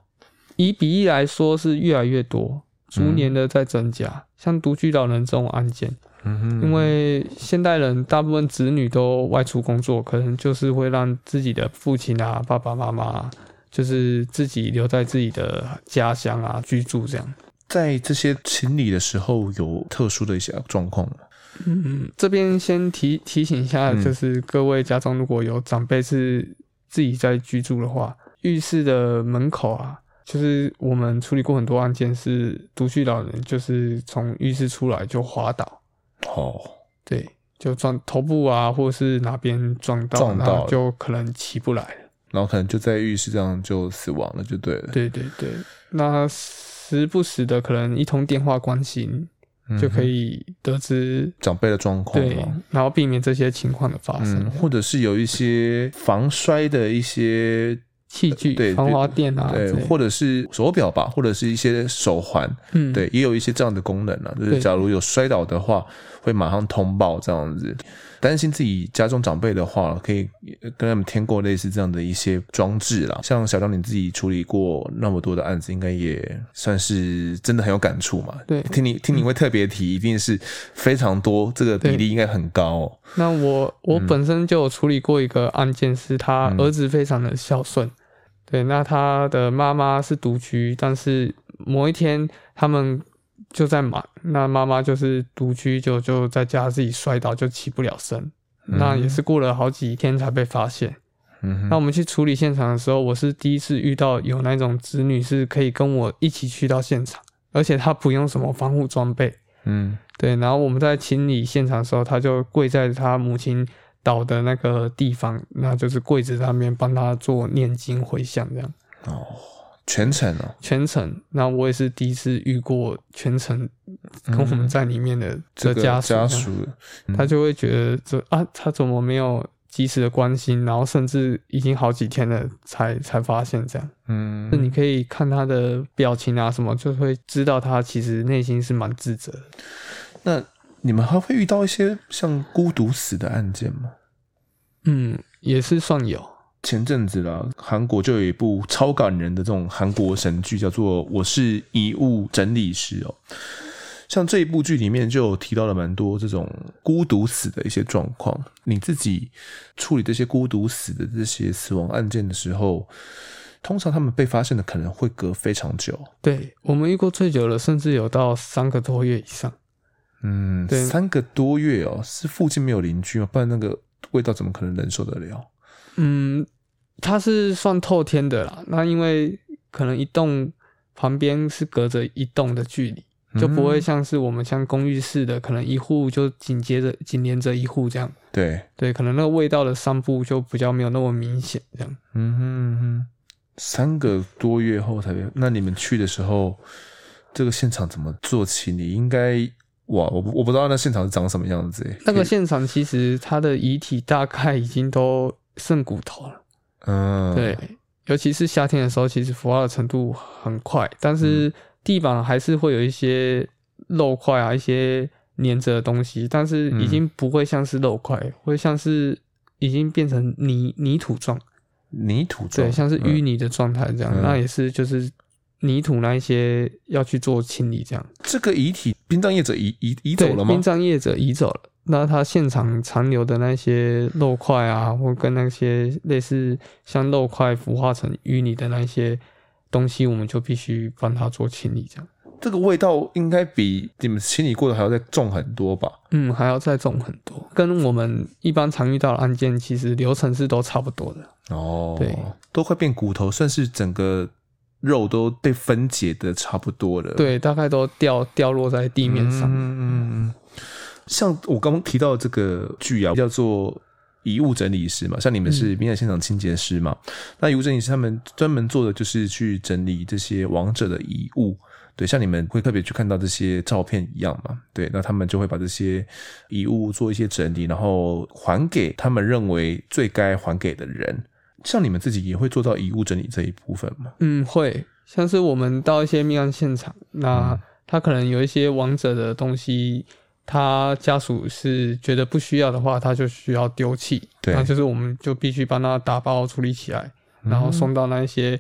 以比例来说是越来越多，逐年的在增加。嗯、像独居老人这种案件。因为现代人大部分子女都外出工作，可能就是会让自己的父亲啊、爸爸妈妈，就是自己留在自己的家乡啊居住这样。在这些清理的时候，有特殊的一些状况吗？嗯，这边先提提醒一下，就是各位家中如果有长辈是自己在居住的话，浴室的门口啊，就是我们处理过很多案件，是独居老人就是从浴室出来就滑倒。哦，对，就撞头部啊，或者是哪边撞到，撞到就可能起不来了，然后可能就在浴室这样就死亡了，就对了。对对对，那时不时的可能一通电话关心，就可以得知长辈的状况，对，然后避免这些情况的发生，嗯，或者是有一些防摔的一些。器具，对，防滑垫啊，对，或者是手表吧，或者是一些手环，嗯，对，也有一些这样的功能啊。就是假如有摔倒的话，会马上通报这样子。担心自己家中长辈的话，可以跟他们添购类似这样的一些装置啦。像小张你自己处理过那么多的案子，应该也算是真的很有感触嘛。对，听你听你会特别提，一定是非常多，这个比例应该很高哦。那我我本身就有处理过一个案件，是他儿子非常的孝顺。嗯对，那他的妈妈是独居，但是某一天他们就在忙，那妈妈就是独居，就就在家自己摔倒，就起不了身。嗯、那也是过了好几天才被发现。嗯，那我们去处理现场的时候，我是第一次遇到有那种子女是可以跟我一起去到现场，而且他不用什么防护装备。嗯，对，然后我们在清理现场的时候，他就跪在他母亲倒的那个地方，那就是柜子上面帮他做念经回向这样。哦，全程哦，全程。那我也是第一次遇过全程跟我们在里面的这家属，家属，他就会觉得这啊，他怎么没有及时的关心，然后甚至已经好几天了才才发现这样。嗯，那你可以看他的表情啊什么，就会知道他其实内心是蛮自责的。那。你们还会遇到一些像孤独死的案件吗？嗯，也是算有。前阵子啦，韩国就有一部超感人的这种韩国神剧，叫做《我是遗物整理师》哦。像这一部剧里面就有提到了蛮多这种孤独死的一些状况。你自己处理这些孤独死的这些死亡案件的时候，通常他们被发现的可能会隔非常久。对，我们遇过最久的，甚至有到三个多月以上。嗯，对，三个多月哦，是附近没有邻居吗？不然那个味道怎么可能忍受得了？嗯，它是算透天的啦。那因为可能一栋旁边是隔着一栋的距离，就不会像是我们像公寓式的，可能一户就紧接着紧连着一户这样。对对，可能那个味道的散布就比较没有那么明显这样。嗯哼嗯哼。三个多月后才，那你们去的时候，这个现场怎么做起？你？应该哇，我我不知道那现场是长什么样子。那个现场其实它的遗体大概已经都剩骨头了。嗯，对，尤其是夏天的时候，其实腐化的程度很快，但是地板还是会有一些肉块啊，一些粘着的东西，但是已经不会像是肉块，会像是已经变成泥泥土状。泥土状，对，像是淤泥的状态这样，嗯、那也是就是泥土那一些要去做清理这样。这个遗体殡葬业者移移移走了吗？殡葬业者移走了，那他现场残留的那些肉块啊，或跟那些类似像肉块腐化成淤泥的那些东西，我们就必须帮他做清理这样。这个味道应该比你们清理过的还要再重很多吧？嗯，还要再重很多，跟我们一般常遇到的案件其实流程是都差不多的。哦，对，都快变骨头，算是整个肉都被分解的差不多了。对，大概都掉掉落在地面上。嗯，像我刚刚提到的这个剧啊，叫做遗物整理师嘛，像你们是殡葬现场清洁师嘛，嗯、那遗物整理师他们专门做的就是去整理这些亡者的遗物。对，像你们会特别去看到这些照片一样嘛？对，那他们就会把这些遗物做一些整理，然后还给他们认为最该还给的人。像你们自己也会做到遗物整理这一部分吗？嗯，会。像是我们到一些命案现场，那他可能有一些亡者的东西，他家属是觉得不需要的话，他就需要丢弃。对，那就是我们就必须帮他打包处理起来，然后送到那一些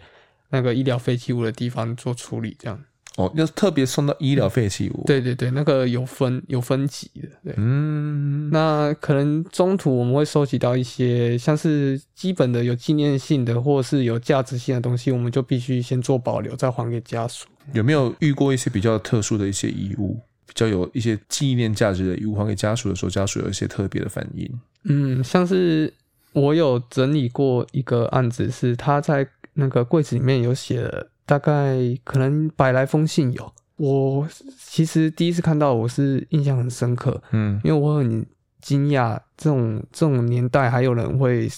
那个医疗废弃物的地方做处理，这样。哦，要特别送到医疗废弃物。对对对，那个有分有分级的。对，嗯，那可能中途我们会收集到一些像是基本的有纪念性的或是有价值性的东西，我们就必须先做保留，再还给家属。有没有遇过一些比较特殊的一些遗物，比较有一些纪念价值的遗物还给家属的时候，家属有一些特别的反应？嗯，像是我有整理过一个案子，是他在那个柜子里面有写了。大概可能百来封信有，我其实第一次看到，我是印象很深刻，嗯，因为我很惊讶，这种这种年代还有人会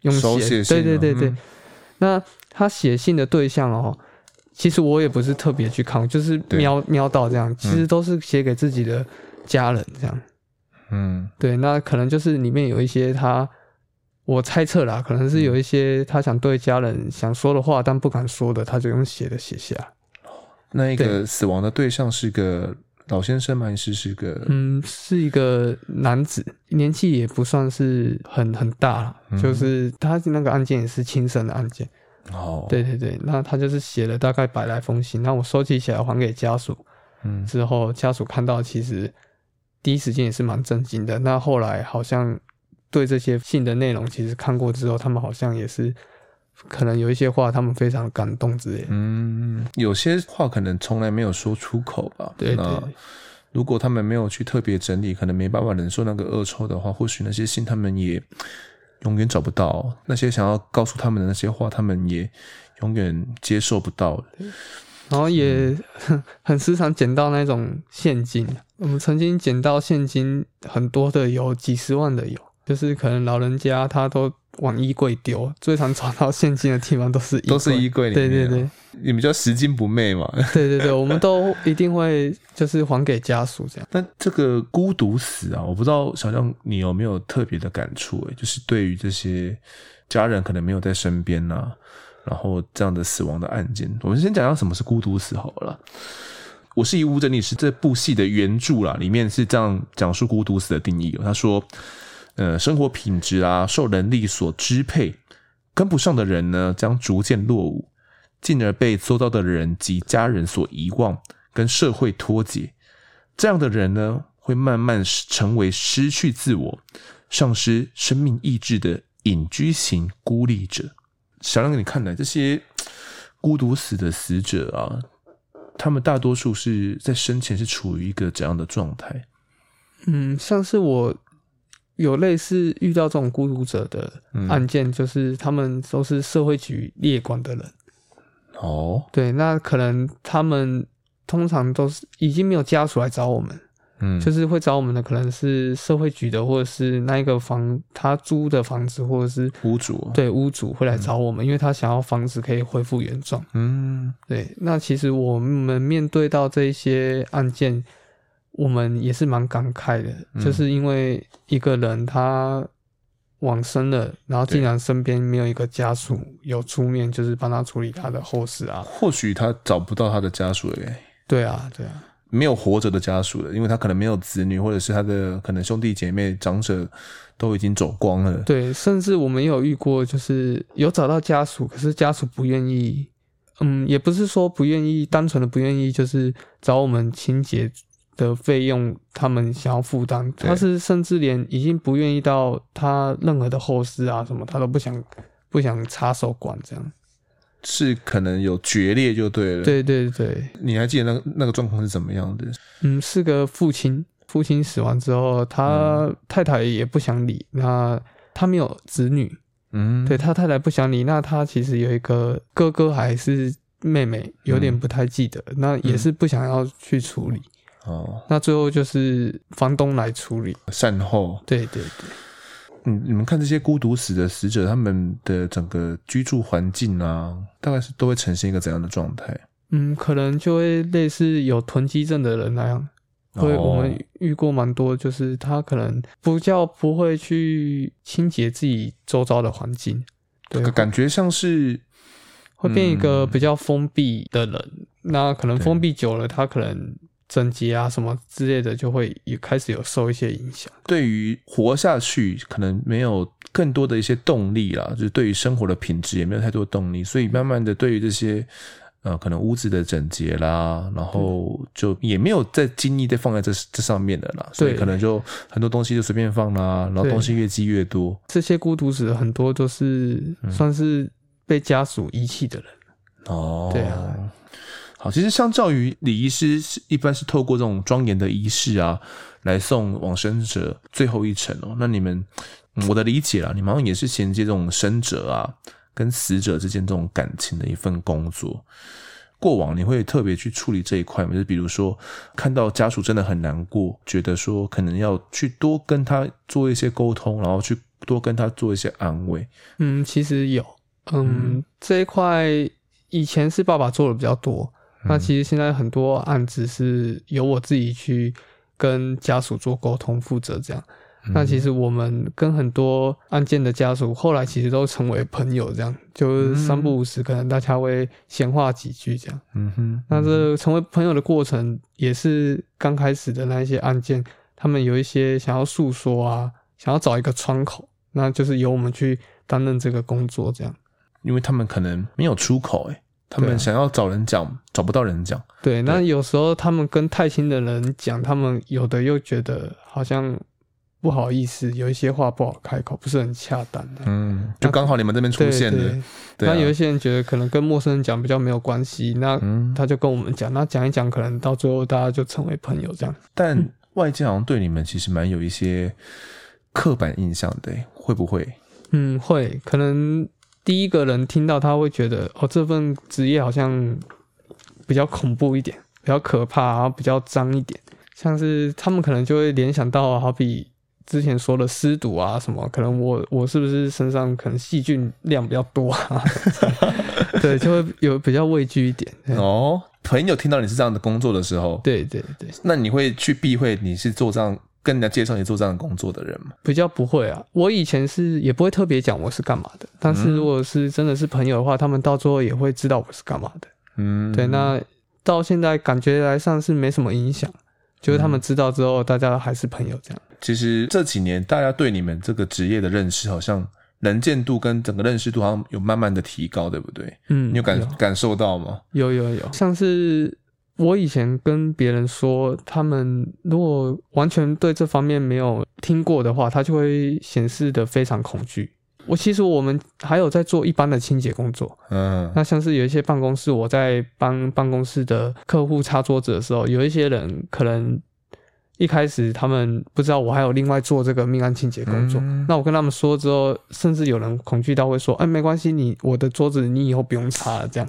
用写，对对对对。嗯、那他写信的对象哦，其实我也不是特别去看，就是瞄瞄到这样，其实都是写给自己的家人这样，嗯，对，那可能就是里面有一些他。我猜测啦，可能是有一些他想对家人想说的话，但不敢说的，他就用写的写下。那一个死亡的对象是个老先生吗？还是是个？嗯，是一个男子，年纪也不算是很很大，嗯、就是他那个案件也是轻生的案件。哦，对对对，那他就是写了大概百来封信，那我收集起来还给家属。嗯，之后家属看到，其实第一时间也是蛮震惊的。那后来好像。对这些信的内容，其实看过之后，他们好像也是可能有一些话，他们非常感动之类。嗯，有些话可能从来没有说出口吧。对对。如果他们没有去特别整理，可能没办法忍受那个恶臭的话，或许那些信他们也永远找不到。那些想要告诉他们的那些话，他们也永远接受不到。然后也 很时常捡到那种现金。我们曾经捡到现金很多的，有几十万的有。就是可能老人家他都往衣柜丢，最常找到现金的地方都是衣柜，都是衣柜里面。对对对，你们叫拾金不昧嘛？对对对，我们都一定会就是还给家属这样。但这个孤独死啊，我不知道小象你有没有特别的感触？诶，就是对于这些家人可能没有在身边呐、啊，然后这样的死亡的案件，我们先讲讲什么是孤独死好了。我是遗物整理师这部戏的原著啦，里面是这样讲述孤独死的定义。他说。呃，生活品质啊，受人力所支配，跟不上的人呢，将逐渐落伍，进而被周遭的人及家人所遗忘，跟社会脱节。这样的人呢，会慢慢成为失去自我、丧失生命意志的隐居型孤立者。小亮，给你看来，这些孤独死的死者啊，他们大多数是在生前是处于一个怎样的状态？嗯，像是我有类似遇到这种孤独者的案件，嗯、就是他们都是社会局列管的人。哦，对，那可能他们通常都是已经没有家属来找我们，嗯，就是会找我们的可能是社会局的，或者是那一个房他租的房子，或者是屋主，对，屋主会来找我们，嗯、因为他想要房子可以恢复原状。嗯，对，那其实我们面对到这一些案件，我们也是蛮感慨的，嗯、就是因为一个人他。往生了，然后竟然身边没有一个家属有出面，就是帮他处理他的后事啊。或许他找不到他的家属了耶。对啊，对啊，没有活着的家属了，因为他可能没有子女，或者是他的可能兄弟姐妹、长者都已经走光了。对，甚至我们有遇过，就是有找到家属，可是家属不愿意，嗯，也不是说不愿意，单纯的不愿意，就是找我们清洁。的费用，他们想要负担，他是甚至连已经不愿意到他任何的后事啊什么，他都不想不想插手管这样，是可能有决裂就对了。对对对，你还记得那个那个状况是怎么样的？嗯，是个父亲，父亲死完之后，他太太也不想理，那他没有子女，嗯，对他太太不想理，那他其实有一个哥哥还是妹妹，有点不太记得，嗯、那也是不想要去处理。哦，那最后就是房东来处理善后。对对对，嗯，你们看这些孤独死的死者，他们的整个居住环境啊，大概是都会呈现一个怎样的状态？嗯，可能就会类似有囤积症的人那样。会，我们遇过蛮多，就是他可能不叫不会去清洁自己周遭的环境，对，感觉像是会变一个比较封闭的人。嗯、那可能封闭久了，他可能。整洁啊，什么之类的，就会也开始有受一些影响。对于活下去，可能没有更多的一些动力啦，就是对于生活的品质也没有太多动力，所以慢慢的，对于这些呃，可能屋子的整洁啦，然后就也没有再精力再放在这这上面的啦，所以可能就很多东西就随便放啦，然后东西越积越多。这些孤独死很多都是算是被家属遗弃的人。嗯、哦，对啊。好，其实相较于礼仪师，是一般是透过这种庄严的仪式啊，来送往生者最后一程哦。那你们，我的理解啦，你们好像也是衔接这种生者啊跟死者之间这种感情的一份工作。过往你会特别去处理这一块吗？就比如说看到家属真的很难过，觉得说可能要去多跟他做一些沟通，然后去多跟他做一些安慰。嗯，其实有，嗯，嗯这一块以前是爸爸做的比较多。那其实现在很多案子是由我自己去跟家属做沟通，负责这样。那其实我们跟很多案件的家属后来其实都成为朋友，这样就是三不五时可能大家会闲话几句这样。嗯哼。那这成为朋友的过程也是刚开始的那一些案件，他们有一些想要诉说啊，想要找一个窗口，那就是由我们去担任这个工作这样。因为他们可能没有出口诶、欸他们想要找人讲，啊、找不到人讲。对，那有时候他们跟太亲的人讲，他们有的又觉得好像不好意思，有一些话不好开口，不是很恰当的。嗯，就刚好你们这边出现的。那有一些人觉得可能跟陌生人讲比较没有关系，那他就跟我们讲，那讲一讲，可能到最后大家就成为朋友这样。但外界好像对你们其实蛮有一些刻板印象的，会不会？嗯，会，可能。第一个人听到他会觉得哦，这份职业好像比较恐怖一点，比较可怕，然后比较脏一点，像是他们可能就会联想到，好比之前说的尸毒啊什么，可能我我是不是身上可能细菌量比较多啊？对，就会有比较畏惧一点。哦，朋友听到你是这样的工作的时候，对对对，那你会去避讳你是做这样。跟人家介绍你做这样的工作的人吗？比较不会啊，我以前是也不会特别讲我是干嘛的，但是如果是真的是朋友的话，他们到最后也会知道我是干嘛的。嗯，对，那到现在感觉来上是没什么影响，就是他们知道之后，大家还是朋友这样。其实这几年大家对你们这个职业的认识，好像能见度跟整个认识度好像有慢慢的提高，对不对？嗯，你有感有感受到吗？有有有，像是。我以前跟别人说，他们如果完全对这方面没有听过的话，他就会显示得非常恐惧。我其实我们还有在做一般的清洁工作，嗯，那像是有一些办公室，我在帮办公室的客户擦桌子的时候，有一些人可能。一开始他们不知道我还有另外做这个命案清洁工作，嗯、那我跟他们说之后，甚至有人恐惧到会说：“哎，没关系，你我的桌子你以后不用擦了。”这样，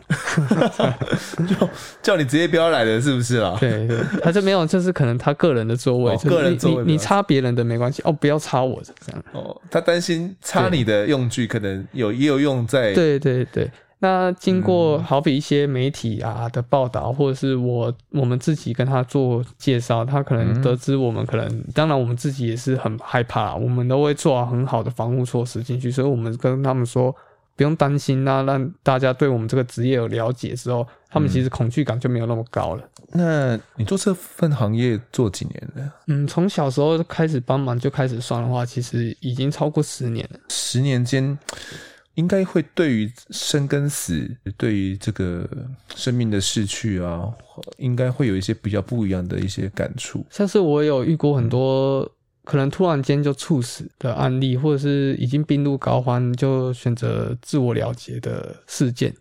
就叫你直接不要来了是不是啊？对对，他就没有，就是可能他个人的座位，哦、个人座位你你擦别人的没关系哦，不要擦我的这样。哦，他担心擦你的用具可能有也有用在。对对对。那经过好比一些媒体啊的报道，或者是我我们自己跟他做介绍，他可能得知我们可能，当然我们自己也是很害怕，我们都会做好很好的防护措施进去，所以我们跟他们说不用担心啊，让大家对我们这个职业有了解之后，他们其实恐惧感就没有那么高了。那你做这份行业做几年了？嗯，从小时候开始帮忙就开始算的话，其实已经超过十年了。十年间。应该会对于生跟死，对于这个生命的逝去啊，应该会有一些比较不一样的一些感触。像是我有遇过很多可能突然间就猝死的案例，或者是已经病入膏肓就选择自我了结的事件。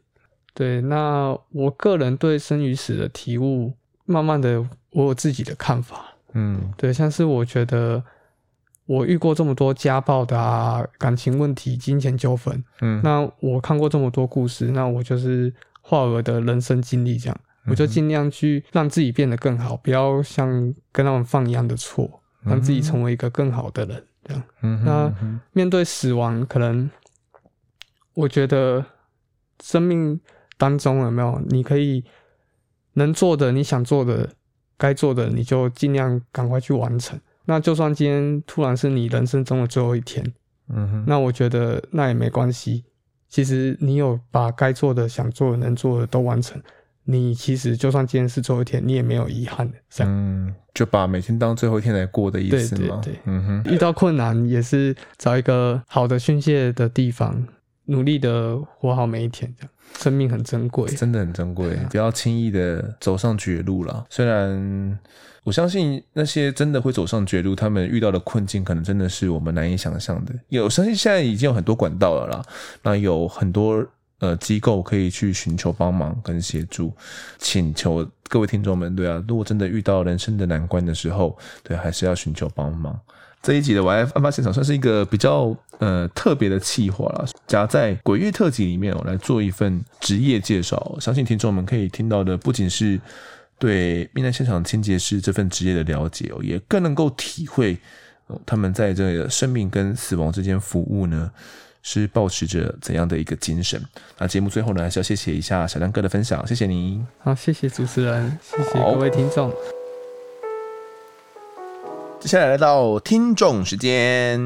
对，那我个人对生与死的体悟，慢慢的我有自己的看法。嗯，对，像是我觉得。我遇过这么多家暴的啊，感情问题、金钱纠纷，嗯，那我看过这么多故事，那我就是化我的人生经历这样，我就尽量去让自己变得更好，不要像跟他们犯一样的错，让自己成为一个更好的人这样。嗯，那面对死亡，可能我觉得生命当中有没有你可以能做的、你想做的、该做的，你就尽量赶快去完成。那就算今天突然是你人生中的最后一天，嗯哼，那我觉得那也没关系。其实你有把该做的、想做的、能做的都完成，你其实就算今天是最后一天，你也没有遗憾的。这样，嗯，就把每天当最后一天来过的意思吗？对对对，嗯哼。遇到困难也是找一个好的宣泄的地方，努力的活好每一天，这样。生命很珍贵，真的很珍贵，啊、不要轻易的走上绝路了。虽然。我相信那些真的会走上绝路，他们遇到的困境可能真的是我们难以想象的。有，相信现在已经有很多管道了啦，那有很多呃机构可以去寻求帮忙跟协助，请求各位听众们，对啊，如果真的遇到人生的难关的时候，对，还是要寻求帮忙。这一集的《我爱案发现场》算是一个比较呃特别的企划啦，夹在鬼月特辑里面我来做一份职业介绍，相信听众们可以听到的不仅是。对命案现场清洁师这份职业的了解哦，也更能够体会他们在这个生命跟死亡之间服务呢，是保持着怎样的一个精神。那节目最后呢，还是要谢谢一下小亮哥的分享，谢谢你。好，谢谢主持人，谢谢各位听众。接下来来到听众时间，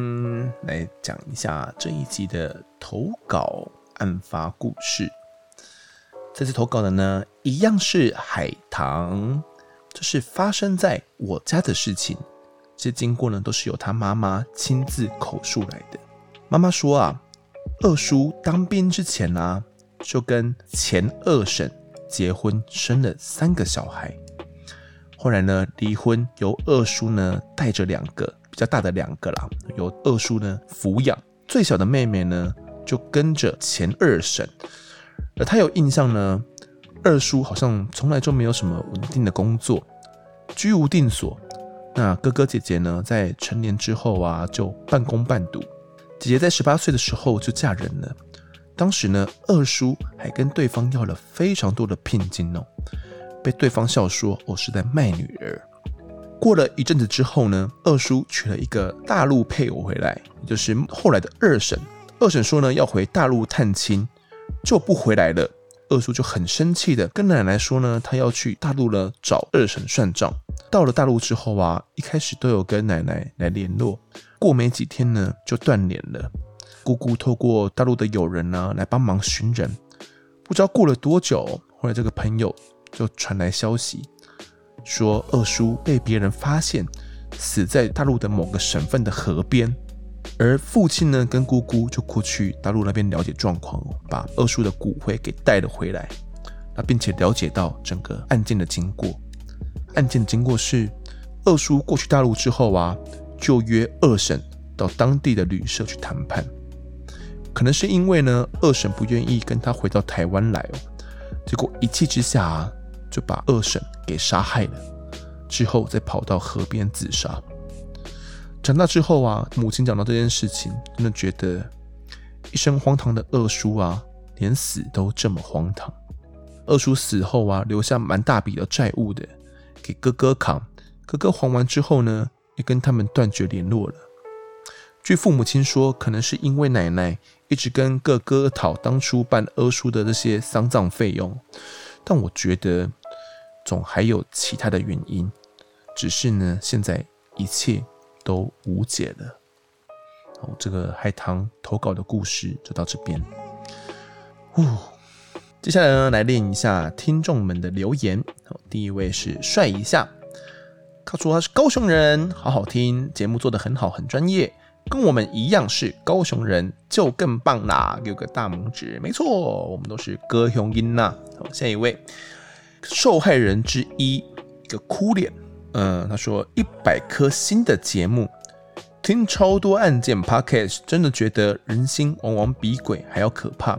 来讲一下这一集的投稿案发故事。这次投稿的呢，一样是海棠，这是发生在我家的事情。这些经过呢，都是由他妈妈亲自口述来的。妈妈说啊，二叔当兵之前呢、啊，就跟前二婶结婚，生了三个小孩。后来呢，离婚，由二叔呢带着两个比较大的两个啦，由二叔呢抚养。最小的妹妹呢，就跟着前二婶。而他有印象呢，二叔好像从来就没有什么稳定的工作，居无定所。那哥哥姐姐呢，在成年之后啊，就半工半读。姐姐在十八岁的时候就嫁人了。当时呢，二叔还跟对方要了非常多的聘金哦，被对方笑说：“哦，是在卖女儿。”过了一阵子之后呢，二叔娶了一个大陆配偶回来，也就是后来的二婶。二婶说呢，要回大陆探亲。就不回来了，二叔就很生气的跟奶奶说呢，他要去大陆了找二婶算账。到了大陆之后啊，一开始都有跟奶奶来联络，过没几天呢就断联了。姑姑透过大陆的友人呢来帮忙寻人，不知道过了多久，后来这个朋友就传来消息，说二叔被别人发现死在大陆的某个省份的河边。而父亲呢，跟姑姑就过去大陆那边了解状况，把二叔的骨灰给带了回来。那并且了解到整个案件的经过。案件经过是，二叔过去大陆之后啊，就约二婶到当地的旅社去谈判。可能是因为呢，二婶不愿意跟他回到台湾来哦，结果一气之下啊，就把二婶给杀害了，之后再跑到河边自杀。长大之后啊，母亲讲到这件事情，真的觉得一生荒唐的二叔啊，连死都这么荒唐。二叔死后啊，留下蛮大笔的债务的，给哥哥扛。哥哥还完之后呢，也跟他们断绝联络了。据父母亲说，可能是因为奶奶一直跟哥哥讨当初办二叔的这些丧葬费用，但我觉得总还有其他的原因。只是呢，现在一切都无解了。哦，这个海棠投稿的故事就到这边。呼，接下来呢，来练一下听众们的留言。第一位是帅一下，他说他是高雄人，好好听节目做得很好，很专业。跟我们一样是高雄人，就更棒啦！给个大拇指。没错，我们都是高雄音呐。好，下一位受害人之一，一个哭脸。嗯，他说一百颗星的节目，听超多案件 podcast，真的觉得人心往往比鬼还要可怕。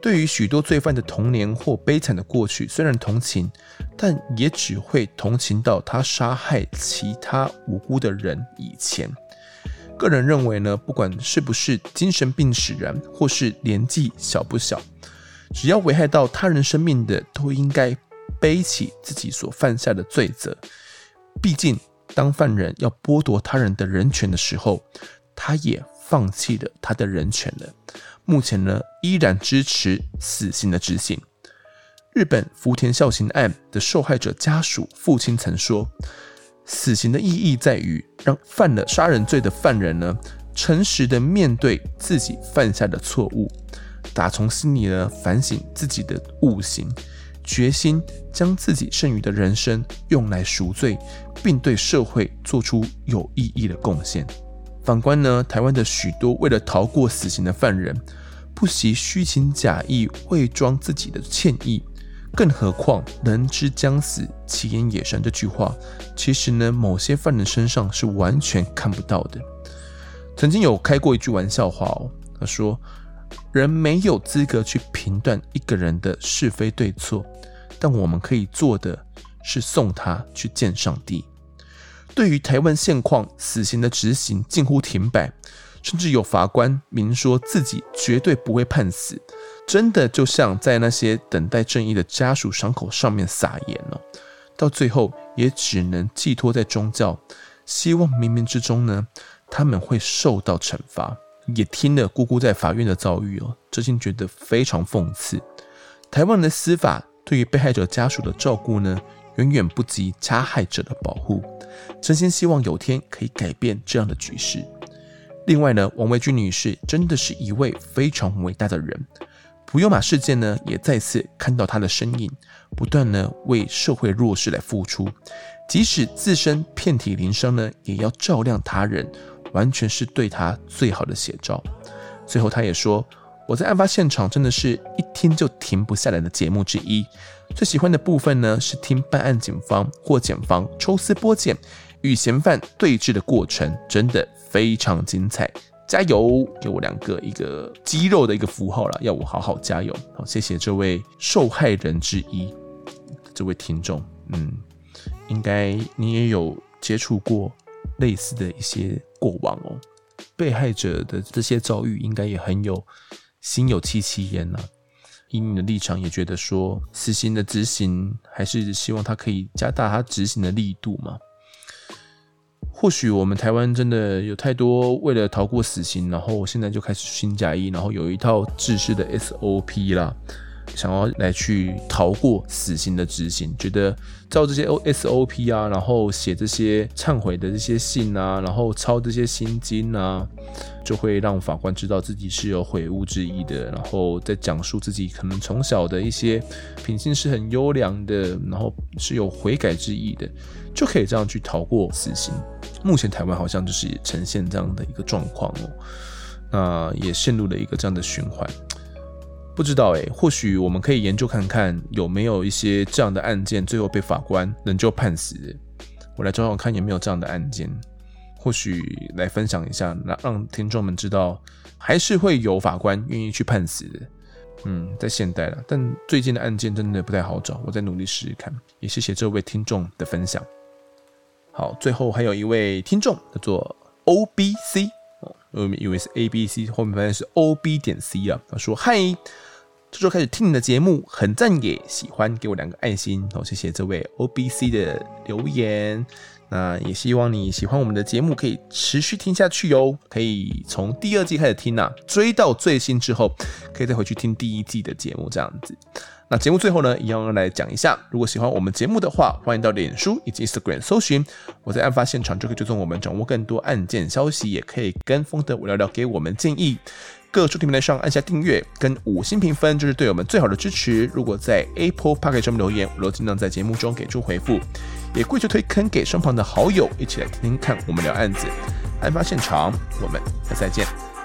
对于许多罪犯的童年或悲惨的过去，虽然同情，但也只会同情到他杀害其他无辜的人以前。个人认为呢，不管是不是精神病使然，或是年纪小不小，只要危害到他人生命的，都应该背起自己所犯下的罪责。毕竟，当犯人要剥夺他人的人权的时候，他也放弃了他的人权了。目前呢，依然支持死刑的执行。日本福田孝行案的受害者家属父亲曾说。死刑的意义在于让犯了杀人罪的犯人呢，诚实的面对自己犯下的错误，打从心里呢反省自己的误行，决心将自己剩余的人生用来赎罪，并对社会做出有意义的贡献。反观呢，台湾的许多为了逃过死刑的犯人，不惜虚情假意，伪装自己的歉意。更何况“人之将死，其言也善”这句话，其实呢，某些犯人身上是完全看不到的。曾经有开过一句玩笑话哦，他说：“人没有资格去评断一个人的是非对错，但我们可以做的是送他去见上帝。”对于台湾现况，死刑的执行近乎停摆，甚至有法官明说自己绝对不会判死。真的就像在那些等待正义的家属伤口上面撒盐了，到最后也只能寄托在宗教，希望冥冥之中呢，他们会受到惩罚。也听了姑姑在法院的遭遇哦，真心觉得非常讽刺。台湾的司法对于被害者家属的照顾呢，远远不及加害者的保护。真心希望有天可以改变这样的局势。另外呢，王维君女士真的是一位非常伟大的人。普悠玛事件呢，也再次看到她的身影，不断呢为社会弱势来付出，即使自身遍体鳞伤呢，也要照亮他人，完全是对他最好的写照。最后他也说：“我在案发现场真的是一听就停不下来的节目之一，最喜欢的部分呢是听办案警方或检方抽丝剥茧与嫌犯对峙的过程，真的非常精彩。”加油！给我两个一个肌肉的一个符号了，要我好好加油。好，谢谢这位受害人之一，这位听众。嗯，应该你也有接触过类似的一些过往哦。被害者的这些遭遇，应该也很有心有戚戚焉呐。以你的立场，也觉得说死刑的执行，还是希望他可以加大他执行的力度嘛？或许我们台湾真的有太多为了逃过死刑，然后现在就开始虚情假意，然后有一套制式的 SOP 啦，想要来去逃过死刑的执行，觉得照这些 O S O P 啊，然后写这些忏悔的这些信啊，然后抄这些心经啊，就会让法官知道自己是有悔悟之意的，然后再讲述自己可能从小的一些品性是很优良的，然后是有悔改之意的，就可以这样去逃过死刑。目前台湾好像就是呈现这样的一个状况哦，那也陷入了一个这样的循环。不知道诶，或许我们可以研究看看有没有一些这样的案件，最后被法官仍旧判死。我来找找看有没有这样的案件，或许来分享一下，让让听众们知道，还是会有法官愿意去判死。嗯，在现代了，但最近的案件真的不太好找，我再努力试试看。也谢谢这位听众的分享。好，最后还有一位听众叫做 O B C 哦，我以为是 A B C，后面发现是 O B 点 C 啊。他说：“嗨，这周开始听你的节目，很赞耶，喜欢，给我两个爱心。”哦，谢谢这位 O B C 的留言。那也希望你喜欢我们的节目，可以持续听下去哟。可以从第二季开始听啊，追到最新之后，可以再回去听第一季的节目这样子。那节目最后呢，一样要来讲一下，如果喜欢我们节目的话，欢迎到脸书以及 Instagram 搜寻我在案发现场，就可以追踪我们，掌握更多案件消息，也可以跟丰德我聊聊，给我们建议。各收听平台上按下订阅跟五星评分，就是对我们最好的支持。如果在 Apple Podcast 上面留言，我都尽量在节目中给出回复。也跪求推坑给身旁的好友，一起来听听看我们聊案子。案发现场，我们下次再见。